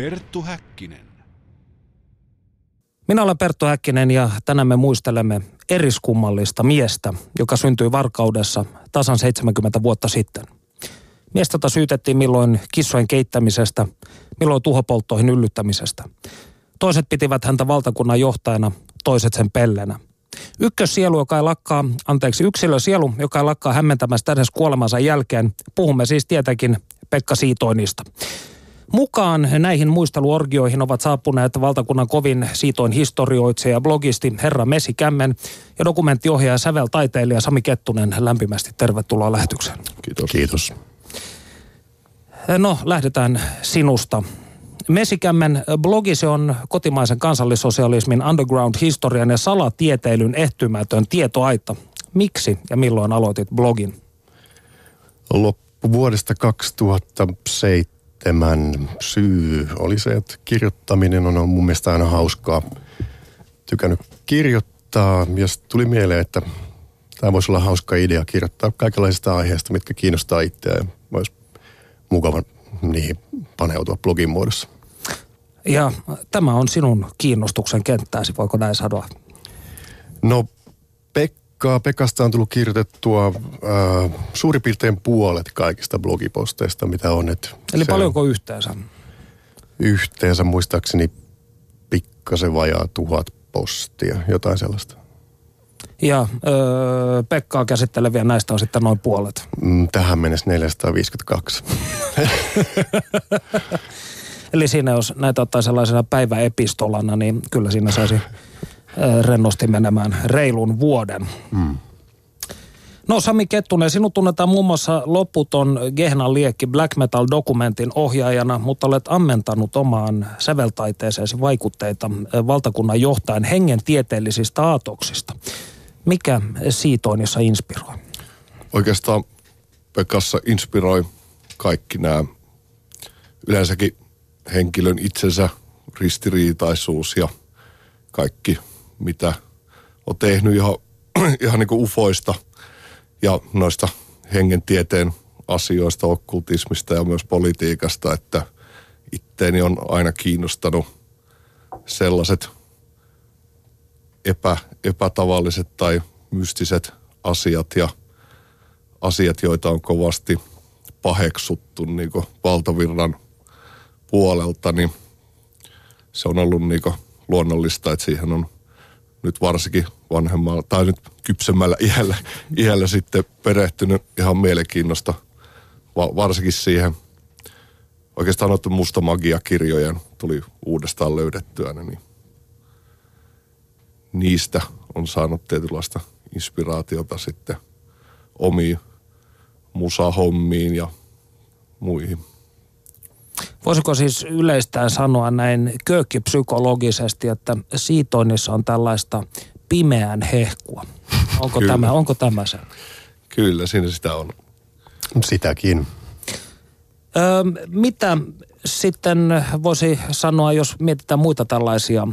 Perttu Häkkinen. Minä olen Perttu Häkkinen ja tänään me muistelemme eriskummallista miestä, joka syntyi Varkaudessa tasan 70 vuotta sitten. Miestä syytettiin milloin kissojen keittämisestä, milloin tuhopolttoihin yllyttämisestä. Toiset pitivät häntä valtakunnan johtajana, toiset sen pellenä. Ykkössielu, joka ei lakkaa, anteeksi, yksilösielu, joka ei lakkaa hämmentämästä edes kuolemansa jälkeen. Puhumme siis tietenkin Pekka Siitoinista. Mukaan näihin muisteluorgioihin ovat saapuneet valtakunnan kovin siitoin historioitsija ja blogisti Herra Mesi Kämmen ja dokumenttiohjaaja säveltaiteilija Sami Kettunen. Lämpimästi tervetuloa lähetykseen. Kiitos. Kiitos. No, lähdetään sinusta. Mesikämmen blogi se on kotimaisen kansallissosialismin underground-historian ja salatieteilyn ehtymätön tietoaita. Miksi ja milloin aloitit blogin? Loppuvuodesta 2007 syy oli se, että kirjoittaminen on mun mielestä aina hauskaa. Tykännyt kirjoittaa ja tuli mieleen, että tämä voisi olla hauska idea kirjoittaa kaikenlaisista aiheista, mitkä kiinnostaa itseä ja olisi mukava niihin paneutua blogin muodossa. Ja tämä on sinun kiinnostuksen kenttääsi, voiko näin sanoa? No Pekka, Pekasta on tullut kirjoitettua äh, suurin piirtein puolet kaikista blogiposteista, mitä on. Et Eli paljonko yhteensä? Yhteensä muistaakseni pikkasen vajaa tuhat postia, jotain sellaista. Ja öö, Pekkaa käsitteleviä näistä on sitten noin puolet. Mm, tähän mennessä 452. Eli siinä jos näitä ottaa sellaisena päiväepistolana, niin kyllä siinä saisi rennosti menemään reilun vuoden. Mm. No Sami Kettunen, sinut tunnetaan muun muassa loputon Gehnan liekki Black Metal-dokumentin ohjaajana, mutta olet ammentanut omaan säveltaiteeseesi vaikutteita valtakunnan johtajan hengen tieteellisistä aatoksista. Mikä Siitoinissa inspiroi? Oikeastaan Pekassa inspiroi kaikki nämä yleensäkin henkilön itsensä ristiriitaisuus ja kaikki, mitä on tehnyt ihan, ihan niin kuin ufoista ja noista hengentieteen asioista, okkultismista ja myös politiikasta, että itteeni on aina kiinnostanut sellaiset epä, epätavalliset tai mystiset asiat ja asiat, joita on kovasti paheksuttu niin valtavirran – puolelta, niin se on ollut niin luonnollista, että siihen on nyt varsinkin vanhemmalla tai nyt kypsemmällä iällä, iällä sitten perehtynyt ihan mielenkiinnosta va, varsinkin siihen oikeastaan ottu musta magia-kirjojen tuli uudestaan löydettyä, niin niistä on saanut tietynlaista inspiraatiota sitten omiin musahommiin ja muihin. Voisiko siis yleistään sanoa näin köökkipsykologisesti, että siitoinnissa on tällaista pimeän hehkua? Onko, tämä, onko tämä se? Kyllä, siinä sitä on. Sitäkin. Öö, mitä sitten voisi sanoa, jos mietitään muita tällaisia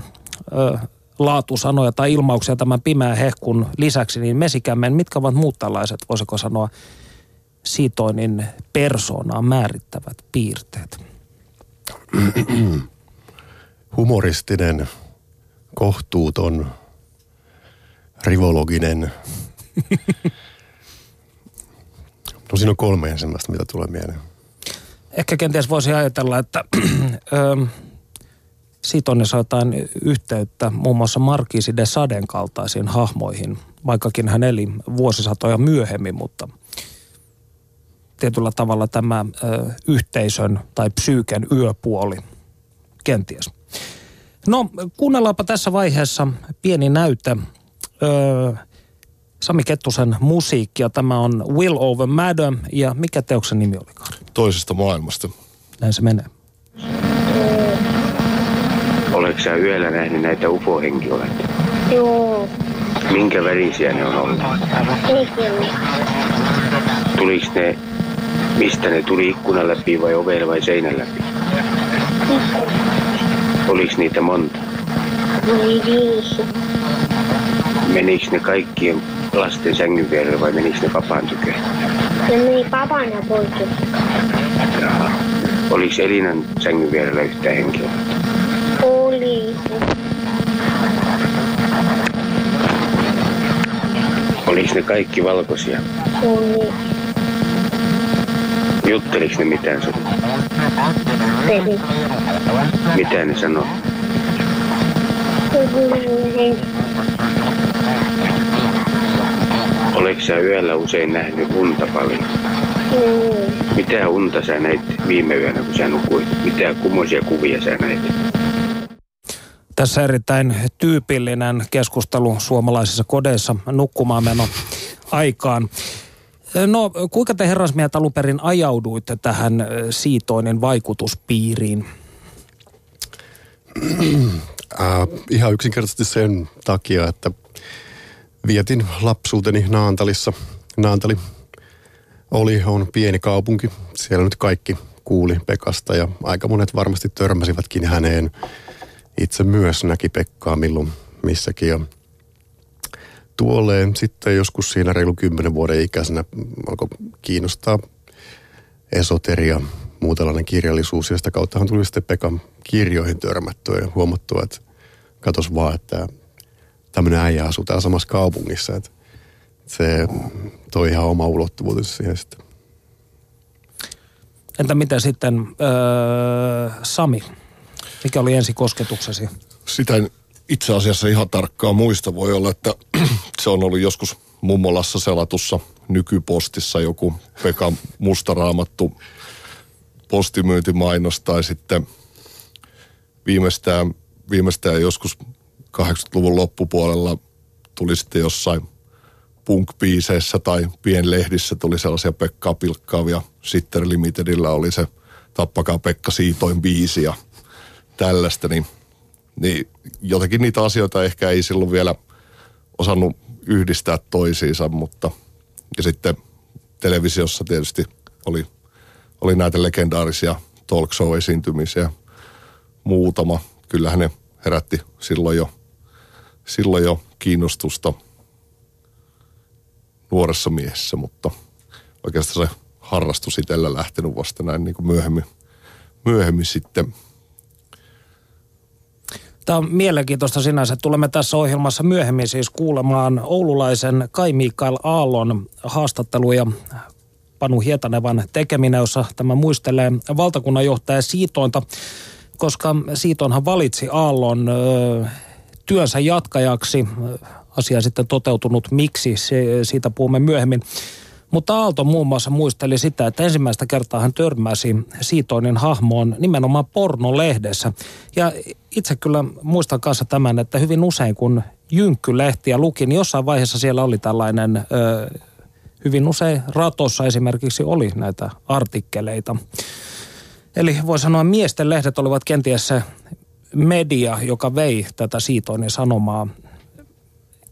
ö, laatusanoja tai ilmauksia tämän pimeän hehkun lisäksi, niin mesikämmen, mitkä ovat muut tällaiset, voisiko sanoa, siitoinnin persoonaa määrittävät piirteet? humoristinen, kohtuuton, rivologinen. No siinä on kolme ensimmäistä, mitä tulee mieleen. Ehkä kenties voisi ajatella, että siitä on jotain yhteyttä muun muassa Markiisi de Saden kaltaisiin hahmoihin, vaikkakin hän eli vuosisatoja myöhemmin, mutta – tietyllä tavalla tämä ö, yhteisön tai psyyken yöpuoli kenties. No, kuunnellaanpa tässä vaiheessa pieni näyte. Ö, Sami Kettusen musiikkia. Tämä on Will Over Matter ja mikä teoksen nimi olikaan? Toisesta maailmasta. Näin se menee. Oletko sä yöllä nähnyt näitä UFO-henkilöitä? Joo. Minkä värisiä ne on ollut? Tuliko ne Mistä ne tuli ikkunan läpi vai oven vai seinän läpi? Oliko niitä monta? Oli viisi. Menikö ne kaikkien lasten sängyn vierelle vai menikö ne papan tykeen? Ne meni papan ja poikin. Oliko Elinan sängyn vierellä yhtään henkilöä? Oli. Oliko ne kaikki valkoisia? Oli. Jutteliks ne mitään sun? Peli. Mitä ne sanoi? Oli. Oletko sä yöllä usein nähnyt unta paljon? Oli. Mitä unta sä näit viime yönä, kun sä nukuit? Mitä kummoisia kuvia sä näit? Tässä erittäin tyypillinen keskustelu suomalaisissa kodeissa nukkumaan meno aikaan. No, kuinka te herrasmiehet alun perin ajauduitte tähän ö, siitoinen vaikutuspiiriin? Äh, ihan yksinkertaisesti sen takia, että vietin lapsuuteni Naantalissa. Naantali oli, on pieni kaupunki. Siellä nyt kaikki kuuli Pekasta ja aika monet varmasti törmäsivätkin häneen. Itse myös näki Pekkaa milloin missäkin. Ja tuolleen sitten joskus siinä reilu kymmenen vuoden ikäisenä alkoi kiinnostaa esoteria, muu tällainen kirjallisuus. Ja sitä kauttahan tuli sitten Pekan kirjoihin törmättyä ja huomattua, että katos vaan, että tämmöinen äijä asuu täällä samassa kaupungissa. Että se toi ihan oma ulottuvuutensa siihen sitten. Entä mitä sitten öö, Sami? Mikä oli ensi kosketuksesi? Sitä en itse asiassa ihan tarkkaan muista. Voi olla, että se on ollut joskus mummolassa selatussa nykypostissa joku Pekka mustaraamattu postimyyntimainos tai sitten viimeistään, viimeistään joskus 80-luvun loppupuolella tuli sitten jossain punk tai pienlehdissä tuli sellaisia Pekkaa pilkkaavia. Sitter Limitedillä oli se Tappakaa Pekka Siitoin biisi ja tällaista, niin, niin jotenkin niitä asioita ehkä ei silloin vielä osannut yhdistää toisiinsa, mutta ja sitten televisiossa tietysti oli, oli näitä legendaarisia talk show-esiintymisiä muutama. Kyllähän ne herätti silloin jo, silloin jo kiinnostusta nuoressa miehessä, mutta oikeastaan se harrastus itsellä lähtenyt vasta näin niin kuin myöhemmin, myöhemmin sitten. Tämä on mielenkiintoista sinänsä. Tulemme tässä ohjelmassa myöhemmin siis kuulemaan oululaisen Kai Mikael Aallon haastatteluja Panu Hietanevan tekeminen, jossa tämä muistelee valtakunnanjohtaja Siitointa, koska Siitonhan valitsi Aallon ö, työnsä jatkajaksi. Asia sitten toteutunut, miksi, se, siitä puhumme myöhemmin. Mutta Aalto muun muassa muisteli sitä, että ensimmäistä kertaa hän törmäsi Siitoinen hahmoon nimenomaan pornolehdessä. Ja itse kyllä muistan kanssa tämän, että hyvin usein kun Jynkkylehtiä luki, niin jossain vaiheessa siellä oli tällainen, ö, hyvin usein ratossa esimerkiksi oli näitä artikkeleita. Eli voi sanoa, miesten lehdet olivat kenties se media, joka vei tätä Siitoinen sanomaa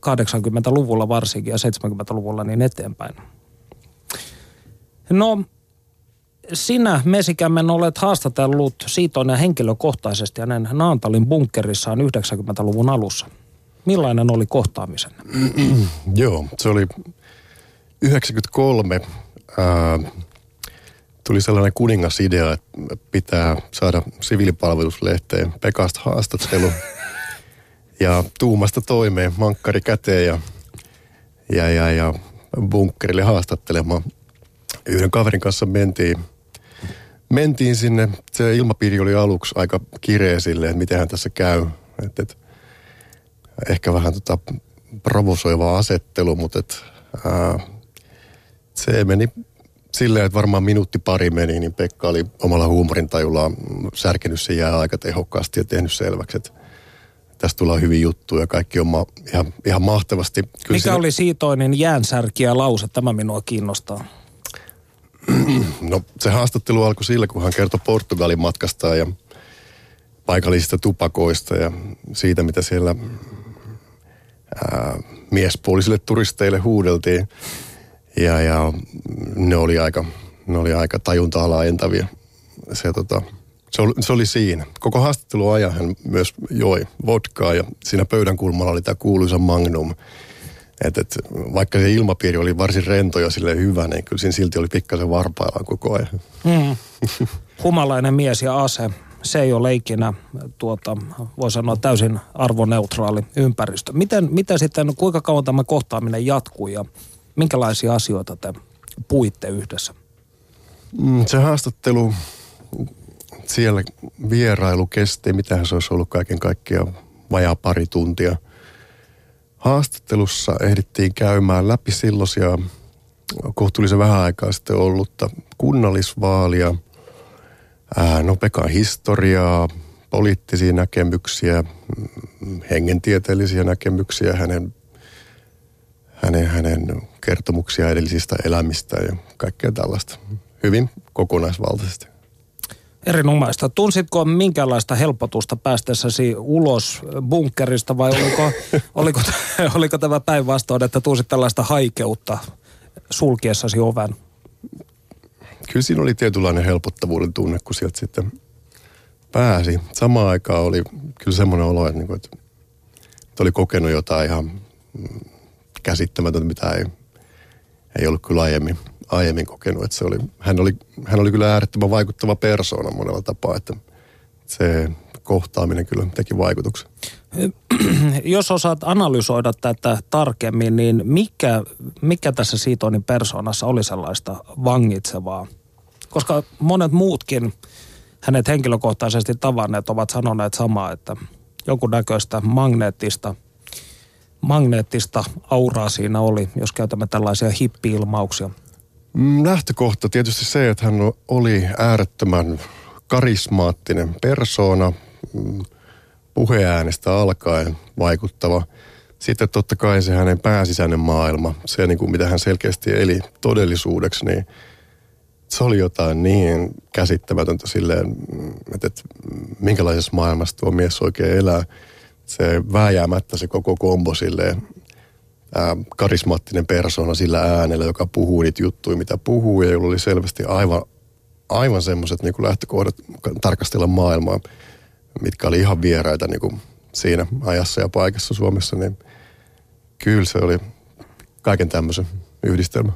80-luvulla varsinkin ja 70-luvulla niin eteenpäin. No, sinä Mesikämmen olet haastatellut Siitoinen henkilökohtaisesti hänen Naantalin bunkkerissaan 90-luvun alussa. Millainen oli kohtaamisen? Joo, se oli 93. Ää, tuli sellainen kuningasidea, että pitää saada siviilipalveluslehteen Pekasta haastattelu. ja tuumasta toimeen, mankkari käteen ja, ja, ja, ja bunkkerille haastattelemaan. Yhden kaverin kanssa mentiin, mentiin sinne. Se ilmapiiri oli aluksi aika kireä silleen, että mitenhän tässä käy. Et, et, ehkä vähän tota provosoiva asettelu, mutta et, ää, se meni silleen, että varmaan minuutti pari meni, niin Pekka oli omalla huumorintajullaan särkenyt sen jää aika tehokkaasti ja tehnyt selväksi, että tästä tulee hyvin juttu ja kaikki on ma- ihan, ihan mahtavasti. Kyllä Mikä siinä- oli Siitoinen jäänsärkiä lause? Tämä minua kiinnostaa. No se haastattelu alkoi sillä, kun hän kertoi Portugalin matkasta ja paikallisista tupakoista ja siitä, mitä siellä ää, miespuolisille turisteille huudeltiin. Ja, ja ne oli aika, ne oli aika tajuntaa laajentavia. Se, tota, se, oli, se oli siinä. Koko haastattelun ajan hän myös joi vodkaa ja siinä pöydän kulmalla oli tämä kuuluisa Magnum. Et, et, vaikka se ilmapiiri oli varsin rento ja sille hyvä, niin kyllä siinä silti oli pikkasen varpaillaan koko ajan. Mm. Humalainen mies ja ase, se ei ole ikinä, tuota, voi sanoa täysin arvoneutraali ympäristö. Miten, miten sitten, kuinka kauan tämä kohtaaminen jatkuu ja minkälaisia asioita te puitte yhdessä? Mm, se haastattelu, siellä vierailu kesti, mitähän se olisi ollut kaiken kaikkiaan vajaa pari tuntia. Haastattelussa ehdittiin käymään läpi silloisia kohtuullisen vähän aikaa sitten ollutta kunnallisvaalia, ää, no Pekan historiaa, poliittisia näkemyksiä, mm, hengentieteellisiä näkemyksiä, hänen, hänen, hänen kertomuksia edellisistä elämistä ja kaikkea tällaista. Hyvin kokonaisvaltaisesti. Erinomaista. Tunsitko minkälaista helpotusta päästessäsi ulos bunkkerista vai oliko, oliko, oliko tämä päinvastoin, että tunsit tällaista haikeutta sulkiessasi oven? Kyllä siinä oli tietynlainen helpottavuuden tunne, kun sieltä sitten pääsi. Samaan aikaan oli kyllä semmoinen olo, että, että, että oli kokenut jotain ihan mm, käsittämätöntä, mitä ei, ei ollut kyllä aiemmin, aiemmin kokenut. Että se oli, hän, oli, hän oli kyllä äärettömän vaikuttava persoona monella tapaa, että se kohtaaminen kyllä teki vaikutuksen. Jos osaat analysoida tätä tarkemmin, niin mikä, mikä tässä Siitonin persoonassa oli sellaista vangitsevaa? Koska monet muutkin hänet henkilökohtaisesti tavanneet ovat sanoneet samaa, että jonkun näköistä magneettista, magneettista auraa siinä oli, jos käytämme tällaisia hippi-ilmauksia. Mm, Lähtökohta tietysti se, että hän oli äärettömän karismaattinen persoona, mm, puheäänestä alkaen vaikuttava. Sitten totta kai se hänen pääsisäinen maailma, se niin kuin mitä hän selkeästi eli todellisuudeksi, niin se oli jotain niin käsittämätöntä silleen, mm, että, että minkälaisessa maailmassa tuo mies oikein elää. Se vääjäämättä se koko kombo silleen, karismaattinen persona sillä äänellä, joka puhuu niitä juttuja, mitä puhuu, ja jolla oli selvästi aivan, aivan semmoiset niin lähtökohdat tarkastella maailmaa, mitkä oli ihan vieraita niin kuin siinä ajassa ja paikassa Suomessa, niin kyllä se oli kaiken tämmöisen yhdistelmä.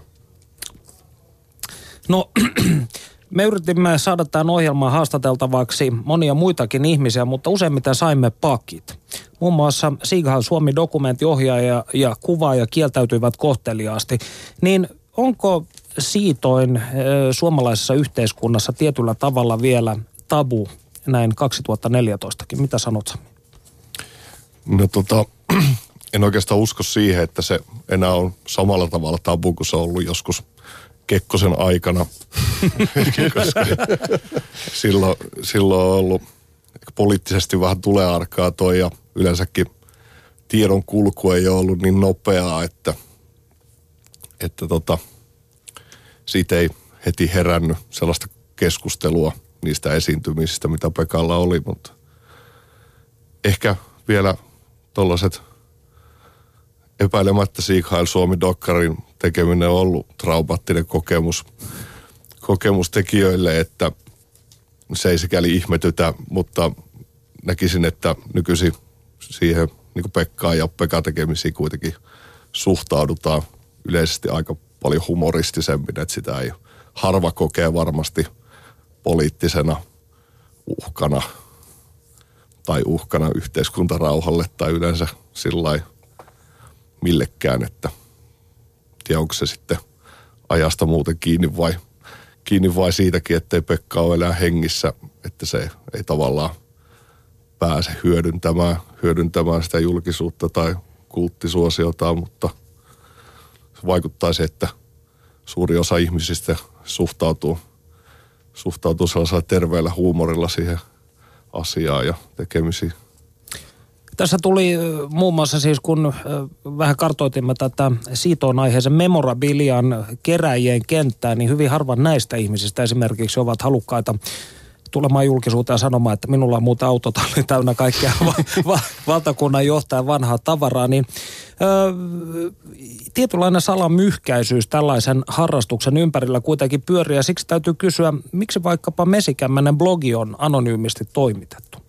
No, me yritimme saada tämän ohjelman haastateltavaksi monia muitakin ihmisiä, mutta useimmiten saimme pakit. Muun muassa Siighan Suomi dokumenttiohjaaja ja kuvaaja kieltäytyivät kohteliaasti. Niin onko siitoin suomalaisessa yhteiskunnassa tietyllä tavalla vielä tabu näin 2014kin? Mitä sanot Sami? No tota, en oikeastaan usko siihen, että se enää on samalla tavalla tabu kuin se on ollut joskus Kekkosen aikana. Koska silloin, silloin on ollut poliittisesti vähän tulearkaa toi ja yleensäkin tiedon kulku ei ole ollut niin nopeaa, että, että tota, siitä ei heti herännyt sellaista keskustelua niistä esiintymisistä, mitä Pekalla oli, mutta ehkä vielä tollaiset epäilemättä Siegheil Suomi Dokkarin tekeminen on ollut traumaattinen kokemus, kokemus tekijöille, että se ei sikäli ihmetytä, mutta näkisin, että nykyisin siihen niin kuin Pekkaan ja Pekan tekemisiin kuitenkin suhtaudutaan yleisesti aika paljon humoristisemmin, että sitä ei harva kokee varmasti poliittisena uhkana tai uhkana yhteiskuntarauhalle tai yleensä sillä millekään, että tiedä onko se sitten ajasta muuten kiinni vai, kiinni vai siitäkin, ettei Pekka ole enää hengissä, että se ei tavallaan pääse hyödyntämään, hyödyntämään sitä julkisuutta tai kulttisuosiota, mutta se vaikuttaisi, että suuri osa ihmisistä suhtautuu, suhtautuu sellaisella terveellä huumorilla siihen asiaan ja tekemisiin. Tässä tuli muun muassa siis, kun vähän kartoitimme tätä Siitoon aiheeseen memorabilian keräjien kenttää, niin hyvin harvan näistä ihmisistä esimerkiksi ovat halukkaita tulemaan julkisuuteen ja sanomaan, että minulla on muuta autotalli täynnä kaikkea va- va- valtakunnan johtajan vanhaa tavaraa, niin ö, tietynlainen salamyhkäisyys tällaisen harrastuksen ympärillä kuitenkin pyörii ja siksi täytyy kysyä, miksi vaikkapa Mesikämmänen blogi on anonyymisti toimitettu?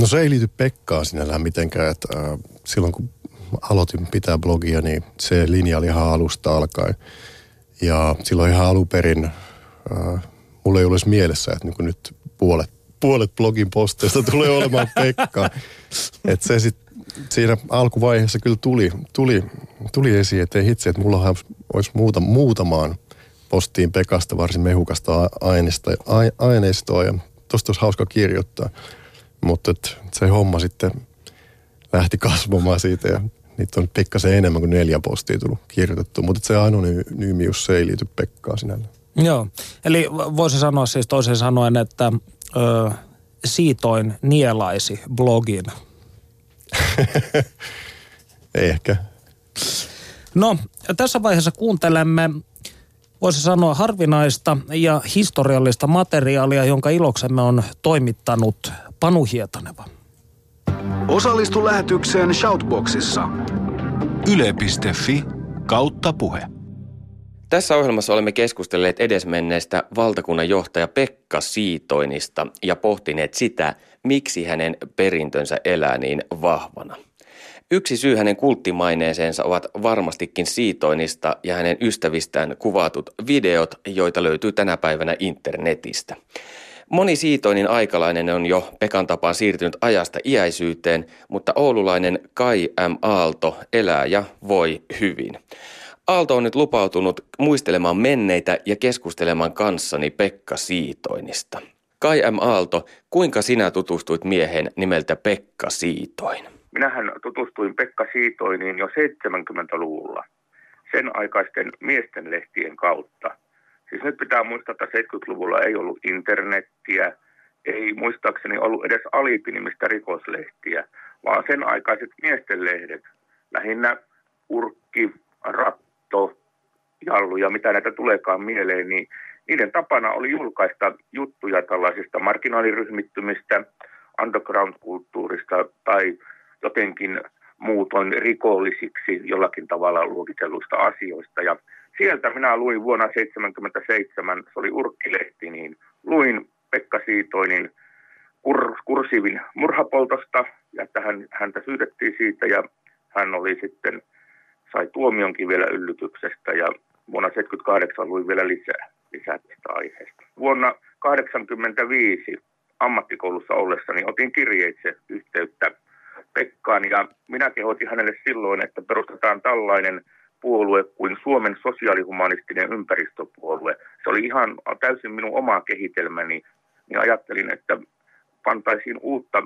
No se ei liity Pekkaan sinällään mitenkään, että äh, silloin kun aloitin pitää blogia, niin se linja oli ihan alusta alkaen. Ja silloin ihan alun perin, äh, mulla ei olisi mielessä, että niin nyt puolet, puolet blogin posteista tulee olemaan Pekka. että se sit, siinä alkuvaiheessa kyllä tuli, tuli, tuli esiin, että ei hitse, että mulla olisi muuta, muutamaan postiin Pekasta varsin mehukasta aineistoa, aineistoa ja tosta olisi hauska kirjoittaa. Mutta se homma sitten lähti kasvamaan siitä ja niitä on pikkasen enemmän kuin neljä postia tullut kirjoitettu, mutta se anonyymius se ei liity Pekkaan sinällä. Joo, eli voisi sanoa siis toisin sanoen, että ö, siitoin nielaisi blogin. Ehkä. No, tässä vaiheessa kuuntelemme, voisi sanoa harvinaista ja historiallista materiaalia, jonka iloksemme on toimittanut Panu Hietaneva. Osallistu lähetykseen Shoutboxissa. Yle.fi kautta puhe. Tässä ohjelmassa olemme keskustelleet edesmenneestä valtakunnan johtaja Pekka Siitoinista ja pohtineet sitä, miksi hänen perintönsä elää niin vahvana. Yksi syy hänen kulttimaineeseensa ovat varmastikin Siitoinista ja hänen ystävistään kuvatut videot, joita löytyy tänä päivänä internetistä. Moni siitoinin aikalainen on jo Pekan tapaan siirtynyt ajasta iäisyyteen, mutta oululainen Kai M. Aalto elää ja voi hyvin. Aalto on nyt lupautunut muistelemaan menneitä ja keskustelemaan kanssani Pekka Siitoinista. Kai M. Aalto, kuinka sinä tutustuit miehen nimeltä Pekka Siitoin? Minähän tutustuin Pekka Siitoiniin jo 70-luvulla sen aikaisten miesten lehtien kautta – Siis nyt pitää muistaa, että 70-luvulla ei ollut internettiä, ei muistaakseni ollut edes Alipi-nimistä rikoslehtiä, vaan sen aikaiset miesten lehdet, lähinnä Urkki, Ratto, Jallu ja mitä näitä tuleekaan mieleen, niin niiden tapana oli julkaista juttuja tällaisista marginaaliryhmittymistä, underground-kulttuurista tai jotenkin muutoin rikollisiksi jollakin tavalla luokitelluista asioista. Ja sieltä minä luin vuonna 1977, se oli Urkkilehti, niin luin Pekka Siitoinin kur, kursiivin murhapoltosta, ja että hän, häntä syytettiin siitä, ja hän oli sitten, sai tuomionkin vielä yllytyksestä, ja vuonna 1978 luin vielä lisää, lisää tästä aiheesta. Vuonna 1985 ammattikoulussa ollessani otin kirjeitse yhteyttä Pekkaan, ja minä kehotin hänelle silloin, että perustetaan tällainen puolue kuin Suomen sosiaalihumanistinen ympäristöpuolue. Se oli ihan täysin minun oma kehitelmäni, niin ajattelin, että pantaisiin uutta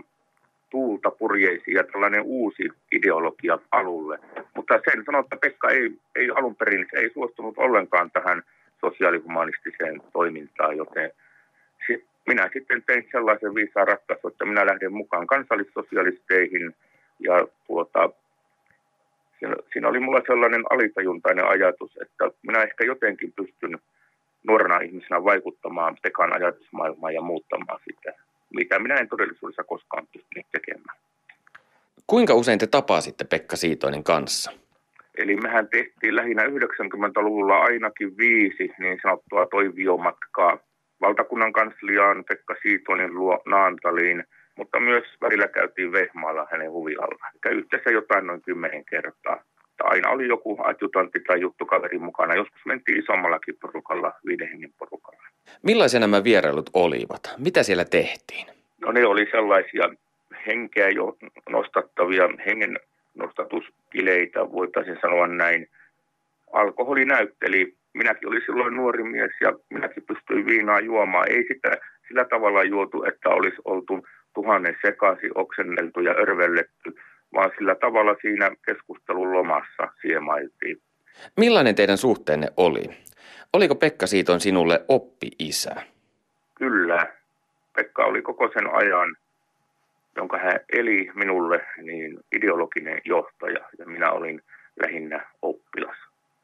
tuulta purjeisiin ja tällainen uusi ideologia alulle. Mutta sen sanoi, että Pekka ei, ei alun perin ei suostunut ollenkaan tähän sosiaalihumanistiseen toimintaan, joten minä sitten tein sellaisen viisaan ratkaisun, että minä lähden mukaan kansallissosialisteihin ja tuota, siinä, siinä oli mulla sellainen alitajuntainen ajatus, että minä ehkä jotenkin pystyn nuorena ihmisenä vaikuttamaan Pekan ajatusmaailmaan ja muuttamaan sitä, mitä minä en todellisuudessa koskaan pystynyt tekemään. Kuinka usein te tapasitte Pekka Siitoinen kanssa? Eli mehän tehtiin lähinnä 90-luvulla ainakin viisi niin sanottua toiviomatkaa valtakunnan kansliaan Pekka Siitoinen luo Naantaliin – mutta myös välillä käytiin Vehmaalla hänen huvilalla. Eli yhteensä jotain noin kymmenen kertaa. Aina oli joku adjutantti tai juttukaveri mukana. Joskus mentiin isommallakin porukalla, viiden hengen porukalla. Millaisia nämä vierailut olivat? Mitä siellä tehtiin? No ne oli sellaisia henkeä jo nostattavia, hengen nostatuskileitä, voitaisiin sanoa näin. Alkoholi näytteli. Minäkin olin silloin nuori mies ja minäkin pystyin viinaa juomaan. Ei sitä sillä tavalla juotu, että olisi oltu tuhannen sekaisin oksenneltu ja örvelletty, vaan sillä tavalla siinä keskustelun lomassa siemailtiin. Millainen teidän suhteenne oli? Oliko Pekka Siiton sinulle oppi-isä? Kyllä. Pekka oli koko sen ajan, jonka hän eli minulle, niin ideologinen johtaja ja minä olin lähinnä oppilas.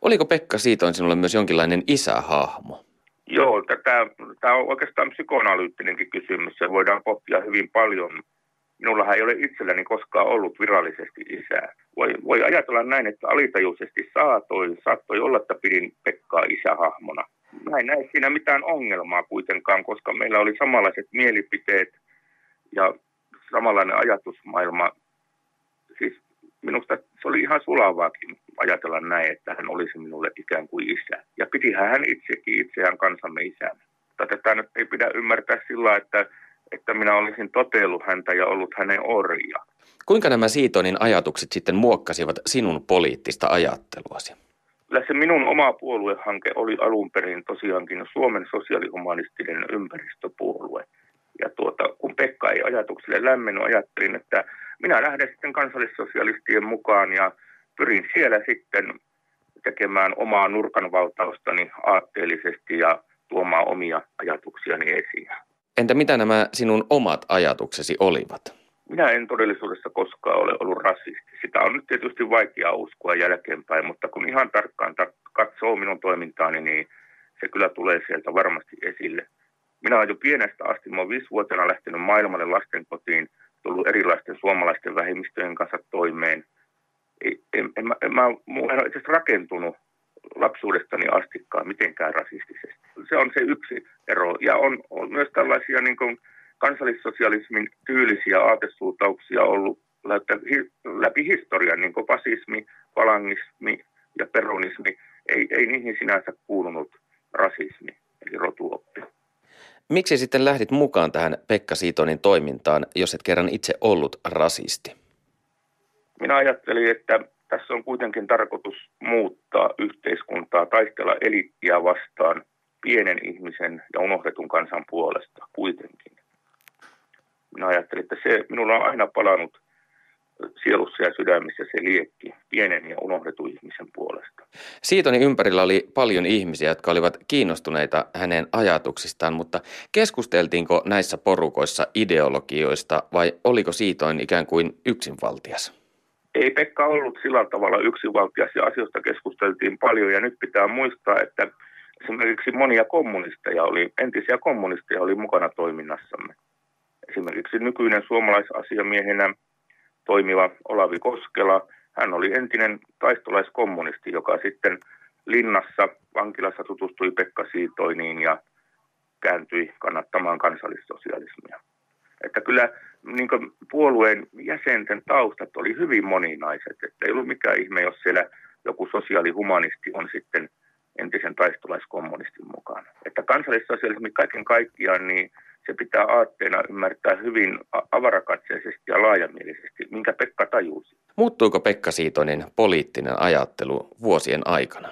Oliko Pekka Siiton sinulle myös jonkinlainen isähahmo? Joo, tämä on oikeastaan psykoanalyyttinenkin kysymys ja voidaan pohtia hyvin paljon. Minullahan ei ole itselläni koskaan ollut virallisesti isää. Voi, voi ajatella näin, että alitajuisesti saatoi, saattoi olla, että pidin Pekkaa isähahmona. Mä en näe siinä mitään ongelmaa kuitenkaan, koska meillä oli samanlaiset mielipiteet ja samanlainen ajatusmaailma. Siis minusta se oli ihan sulavaakin ajatella näin, että hän olisi minulle ikään kuin isä. Ja pitihän hän itsekin itseään kansamme isänä. Mutta tätä nyt ei pidä ymmärtää sillä, että, että minä olisin totellut häntä ja ollut hänen orja. Kuinka nämä Siitonin ajatukset sitten muokkasivat sinun poliittista ajatteluasi? Kyllä se minun oma puoluehanke oli alun perin tosiaankin Suomen sosiaalihumanistinen ympäristöpuolue. Ja tuota, kun Pekka ei ajatukselle lämmennyt, ajattelin, että minä lähden sitten kansallissosialistien mukaan ja pyrin siellä sitten tekemään omaa nurkanvaltaustani aatteellisesti ja tuomaan omia ajatuksiani esiin. Entä mitä nämä sinun omat ajatuksesi olivat? Minä en todellisuudessa koskaan ole ollut rasisti. Sitä on nyt tietysti vaikea uskoa jälkeenpäin, mutta kun ihan tarkkaan katsoo minun toimintaani, niin se kyllä tulee sieltä varmasti esille. Minä olen jo pienestä asti, mä olen viisivuotiaana lähtenyt maailmalle lastenkotiin, tullut erilaisten suomalaisten vähemmistöjen kanssa toimeen. En, en, en, mä, mä, en ole itse rakentunut lapsuudestani astikkaan mitenkään rasistisesti. Se on se yksi ero. Ja on, on myös tällaisia niin kuin, kansallissosialismin tyylisiä aatesuuntauksia ollut läpi historian, niin kuin fasismi, falangismi ja peronismi. Ei, ei niihin sinänsä kuulunut rasismi, eli rotuoppi. Miksi sitten lähdit mukaan tähän Pekka Siitonin toimintaan, jos et kerran itse ollut rasisti? Minä ajattelin, että tässä on kuitenkin tarkoitus muuttaa yhteiskuntaa, taistella eliittiä vastaan pienen ihmisen ja unohdetun kansan puolesta kuitenkin minä ajattelin, että se minulla on aina palannut sielussa ja sydämissä se liekki pienen ja unohdetun ihmisen puolesta. Siitoni ympärillä oli paljon ihmisiä, jotka olivat kiinnostuneita hänen ajatuksistaan, mutta keskusteltiinko näissä porukoissa ideologioista vai oliko Siitoin ikään kuin yksinvaltias? Ei Pekka ollut sillä tavalla yksinvaltias ja asioista keskusteltiin paljon ja nyt pitää muistaa, että esimerkiksi monia kommunisteja oli, entisiä kommunisteja oli mukana toiminnassamme esimerkiksi nykyinen suomalaisasiamiehenä toimiva Olavi Koskela, hän oli entinen taistolaiskommunisti, joka sitten linnassa vankilassa tutustui Pekka Siitoiniin ja kääntyi kannattamaan kansallissosialismia. Että kyllä niin puolueen jäsenten taustat oli hyvin moninaiset, että ei ollut mikään ihme, jos siellä joku sosiaalihumanisti on sitten entisen taistolaiskommunistin mukana. Että kansallissosialismi kaiken kaikkiaan, niin se pitää aatteena ymmärtää hyvin avarakatseisesti ja laajamielisesti, minkä Pekka tajusi. Muuttuiko Pekka Siitonen poliittinen ajattelu vuosien aikana?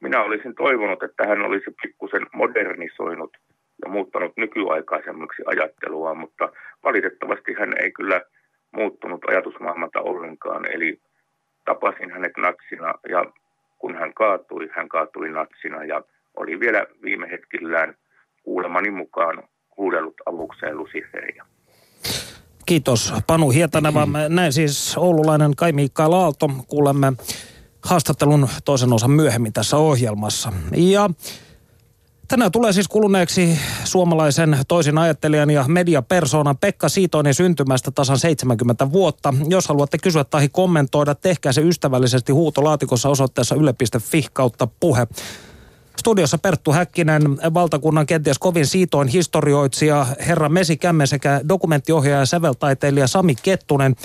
Minä olisin toivonut, että hän olisi pikkusen modernisoinut ja muuttanut nykyaikaisemmaksi ajattelua, mutta valitettavasti hän ei kyllä muuttunut ajatusmaailmalta ollenkaan. Eli tapasin hänet natsina ja kun hän kaatui, hän kaatui natsina ja oli vielä viime hetkillään kuulemani mukaan huudellut avukseen Luciferia. Kiitos Panu Hietaneva. Näin siis oululainen Kai Miikka Aalto. Kuulemme haastattelun toisen osan myöhemmin tässä ohjelmassa. Ja Tänään tulee siis kuluneeksi suomalaisen toisin ajattelijan ja mediapersoonan Pekka Siitoinen syntymästä tasan 70 vuotta. Jos haluatte kysyä tai kommentoida, tehkää se ystävällisesti huutolaatikossa osoitteessa yle.fi kautta puhe. Studiossa Perttu Häkkinen, valtakunnan kenties kovin siitoin historioitsija, herra Mesi Kämme sekä dokumenttiohjaaja ja säveltaiteilija Sami Kettunen.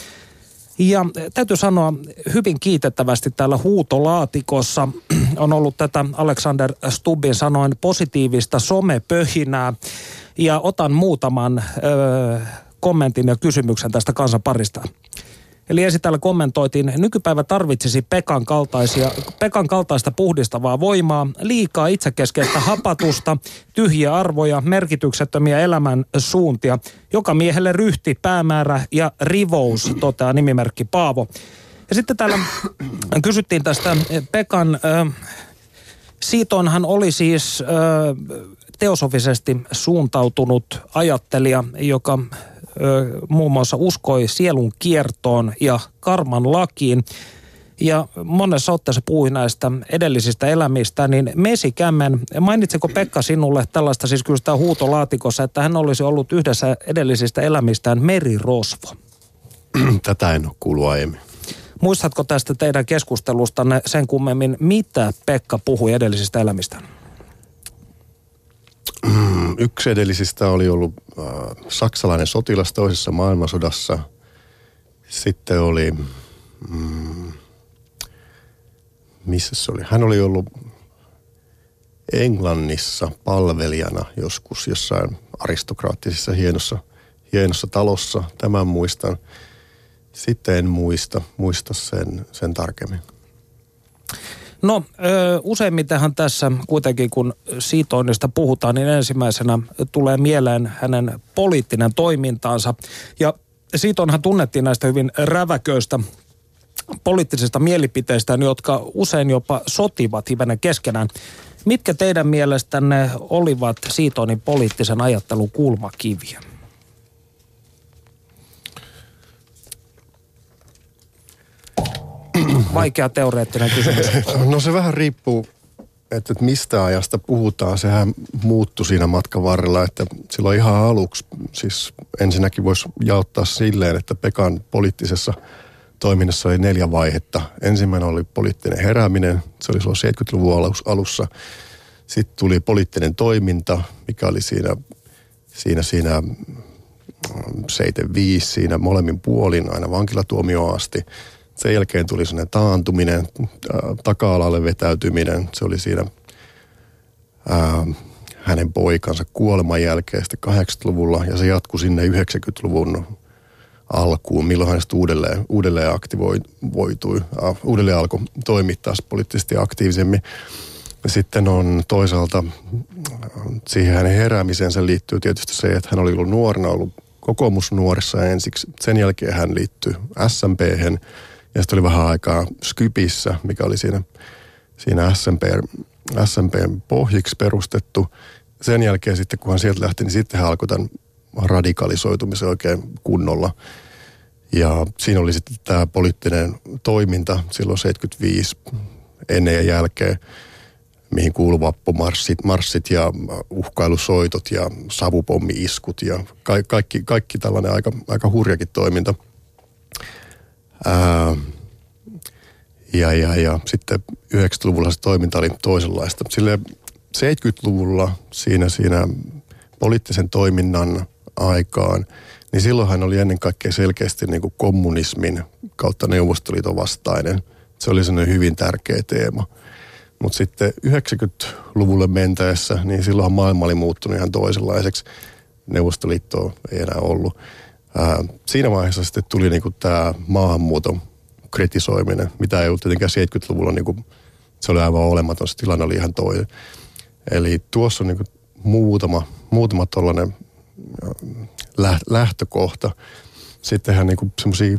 Ja täytyy sanoa hyvin kiitettävästi täällä huutolaatikossa on ollut tätä Alexander Stubbin sanoin positiivista somepöhinää. Ja otan muutaman ö, kommentin ja kysymyksen tästä kansan parista. Eli ensin täällä kommentoitiin, nykypäivä tarvitsisi Pekan, kaltaisia, Pekan kaltaista puhdistavaa voimaa, liikaa itsekeskeistä hapatusta, tyhjiä arvoja, merkityksettömiä elämän suuntia. Joka miehelle ryhti, päämäärä ja rivous, toteaa nimimerkki Paavo. Ja sitten täällä kysyttiin tästä Pekan... Äh, Siitonhan oli siis äh, teosofisesti suuntautunut ajattelija, joka muun muassa uskoi sielun kiertoon ja karman lakiin. Ja monessa otteessa puhui näistä edellisistä elämistä, niin Mesi Kämmen, mainitseko Pekka sinulle tällaista siis kyllä sitä huutolaatikossa, että hän olisi ollut yhdessä edellisistä elämistään merirosvo? Tätä en ole kuullut aiemmin. Muistatko tästä teidän keskustelustanne sen kummemmin, mitä Pekka puhui edellisistä elämistään? Mm, yksi edellisistä oli ollut äh, saksalainen sotilas toisessa maailmansodassa. Sitten oli mm, missä se oli? Hän oli ollut Englannissa palvelijana joskus jossain aristokraattisessa hienossa, hienossa talossa. Tämän muistan. Sitten en muista, muista sen, sen tarkemmin. No useimmitenhan tässä kuitenkin kun siitoinnista puhutaan, niin ensimmäisenä tulee mieleen hänen poliittinen toimintaansa. Ja Siitonhan tunnettiin näistä hyvin räväköistä poliittisista mielipiteistä, jotka usein jopa sotivat hivenen keskenään. Mitkä teidän mielestänne olivat Siitonin poliittisen ajattelun kulmakiviä? Vaikea teoreettinen kysymys. No se vähän riippuu, että mistä ajasta puhutaan. Sehän muuttui siinä matkan varrella, että silloin ihan aluksi, siis ensinnäkin voisi jaottaa silleen, että Pekan poliittisessa toiminnassa oli neljä vaihetta. Ensimmäinen oli poliittinen herääminen, se oli silloin 70-luvun alussa. Sitten tuli poliittinen toiminta, mikä oli siinä, siinä, siinä 75, mm, siinä molemmin puolin aina vankilatuomioon asti. Sen jälkeen tuli sellainen taantuminen, taka-alalle vetäytyminen. Se oli siinä ää, hänen poikansa kuoleman jälkeen sitten 80-luvulla ja se jatkui sinne 90-luvun alkuun, milloin hän uudelleen, uudelleen aktivoitui, uudelleen alkoi toimittaa poliittisesti aktiivisemmin. Sitten on toisaalta siihen hänen heräämisensä liittyy tietysti se, että hän oli ollut nuorena, ollut kokoomusnuorissa ensiksi. Sen jälkeen hän liittyi SMP ja sitten oli vähän aikaa Skypissä, mikä oli siinä, siinä SMP, SMPn pohjiksi perustettu. Sen jälkeen sitten, kun hän sieltä lähti, niin sitten hän alkoi tämän radikalisoitumisen oikein kunnolla. Ja siinä oli sitten tämä poliittinen toiminta silloin 75 ennen ja jälkeen, mihin kuului vappumarssit marssit ja uhkailusoitot ja savupommi-iskut ja ka- kaikki, kaikki tällainen aika, aika hurjakin toiminta – Ää, ja, ja, ja sitten 90-luvulla se toiminta oli toisenlaista. Sille 70-luvulla siinä, siinä poliittisen toiminnan aikaan, niin silloinhan oli ennen kaikkea selkeästi niin kuin kommunismin kautta Neuvostoliiton vastainen. Se oli sellainen hyvin tärkeä teema. Mutta sitten 90-luvulle mentäessä, niin silloinhan maailma oli muuttunut ihan toisenlaiseksi. Neuvostoliitto ei enää ollut. Siinä vaiheessa sitten tuli niinku tämä maahanmuuton kritisoiminen, mitä ei ollut tietenkään 70-luvulla, niinku, se oli aivan olematon, se tilanne oli ihan toinen. Eli tuossa on niinku muutama, muutama tollainen lähtökohta. Sittenhän niinku semmoisia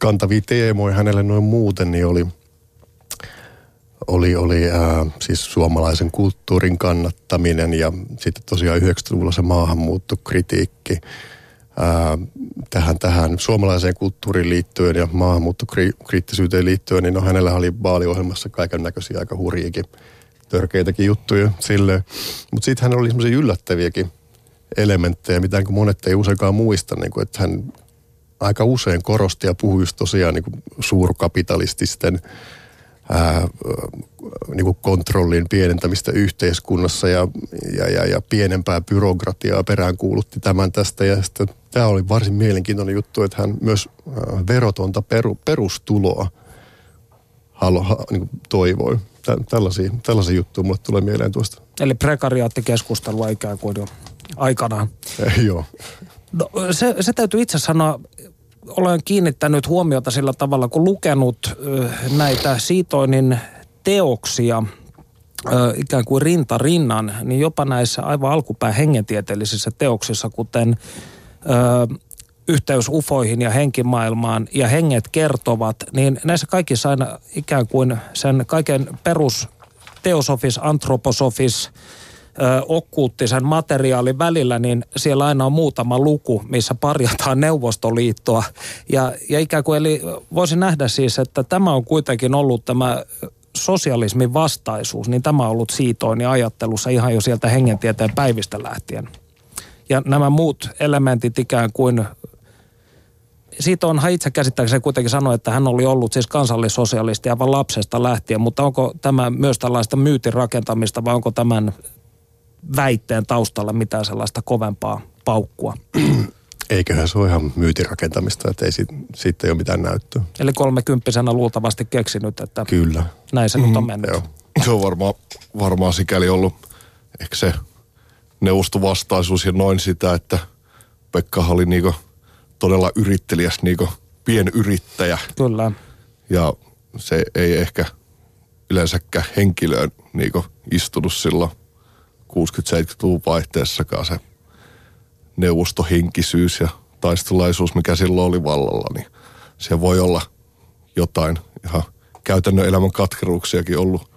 kantavia teemoja hänelle noin muuten, niin oli, oli, oli ää, siis suomalaisen kulttuurin kannattaminen ja sitten tosiaan 90-luvulla se maahanmuuttokritiikki – ää, tähän, tähän suomalaiseen kulttuuriin liittyen ja maahanmuuttokriittisyyteen liittyen, niin no hänellä oli vaaliohjelmassa kaiken näköisiä aika hurjiakin törkeitäkin juttuja sille. Mutta sitten hän oli semmoisia yllättäviäkin elementtejä, mitä niin monet ei useinkaan muista, niin kuin, että hän aika usein korosti ja puhui just tosiaan niin suurkapitalististen ää, niin kuin kontrollin pienentämistä yhteiskunnassa ja, ja, ja, ja pienempää byrokratiaa perään kuulutti tämän tästä. Ja sitten tämä oli varsin mielenkiintoinen juttu, että hän myös verotonta peru, perustuloa halo, ha, niin kuin toivoi. Tällaisia, tällaisia juttuja mulle tulee mieleen tuosta. Eli prekariaattikeskustelua ikään kuin jo aikanaan. Eh, joo. No, se, se täytyy itse sanoa, olen kiinnittänyt huomiota sillä tavalla, kun lukenut näitä Siitoinin teoksia ikään kuin rinta rinnan, niin jopa näissä aivan alkupään hengentieteellisissä teoksissa, kuten ö, yhteys ufoihin ja henkimaailmaan ja henget kertovat, niin näissä kaikissa aina ikään kuin sen kaiken perus teosofis, antroposofis, okkuuttisen materiaalin välillä, niin siellä aina on muutama luku, missä parjataan Neuvostoliittoa. Ja, ja ikään kuin, eli voisin nähdä siis, että tämä on kuitenkin ollut tämä sosialismin vastaisuus, niin tämä on ollut siitoin ajattelussa ihan jo sieltä hengentieteen päivistä lähtien. Ja nämä muut elementit ikään kuin siitä onhan itse käsittääkseni kuitenkin sanoa, että hän oli ollut siis kansallissosialisti aivan lapsesta lähtien, mutta onko tämä myös tällaista myytin rakentamista vai onko tämän väitteen taustalla mitään sellaista kovempaa paukkua? Eiköhän se ole ihan myytirakentamista, että ei siitä, siitä ei ole mitään näyttöä. Eli kolmekymppisenä luultavasti keksinyt, että Kyllä. näin se nyt on mennyt. Joo. Se on varmaan, varmaan sikäli ollut ehkä se neuvostovastaisuus ja noin sitä, että Pekka oli niinku todella yrittelijäs niinku pienyrittäjä. Kyllä. Ja se ei ehkä yleensäkään henkilöön niinku istunut silloin 60-70-luvun vaihteessakaan se neuvostohenkisyys ja taistelaisuus, mikä silloin oli vallalla, niin se voi olla jotain ihan käytännön elämän katkeruuksiakin ollut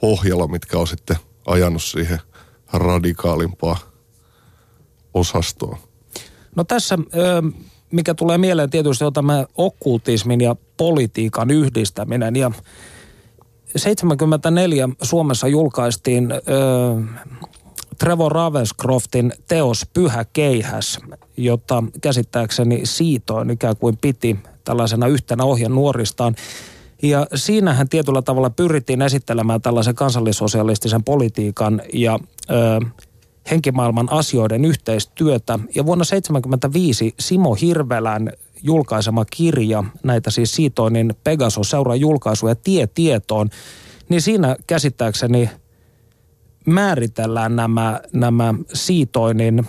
pohjalla, mitkä on sitten ajanut siihen radikaalimpaa osastoon. No tässä, mikä tulee mieleen tietysti on tämä okkultismin ja politiikan yhdistäminen. Ja 74 Suomessa julkaistiin Trevor Ravenscroftin teos Pyhä keihäs, jota käsittääkseni siitoin ikään kuin piti tällaisena yhtenä ohjenuoristaan. Ja siinähän tietyllä tavalla pyrittiin esittelemään tällaisen kansallisosialistisen politiikan ja ö, henkimaailman asioiden yhteistyötä. Ja vuonna 1975 Simo Hirvelän julkaisema kirja, näitä siis Siitoinin Pegasus seuraa julkaisuja Tie tietoon, niin siinä käsittääkseni määritellään nämä, nämä Siitoinin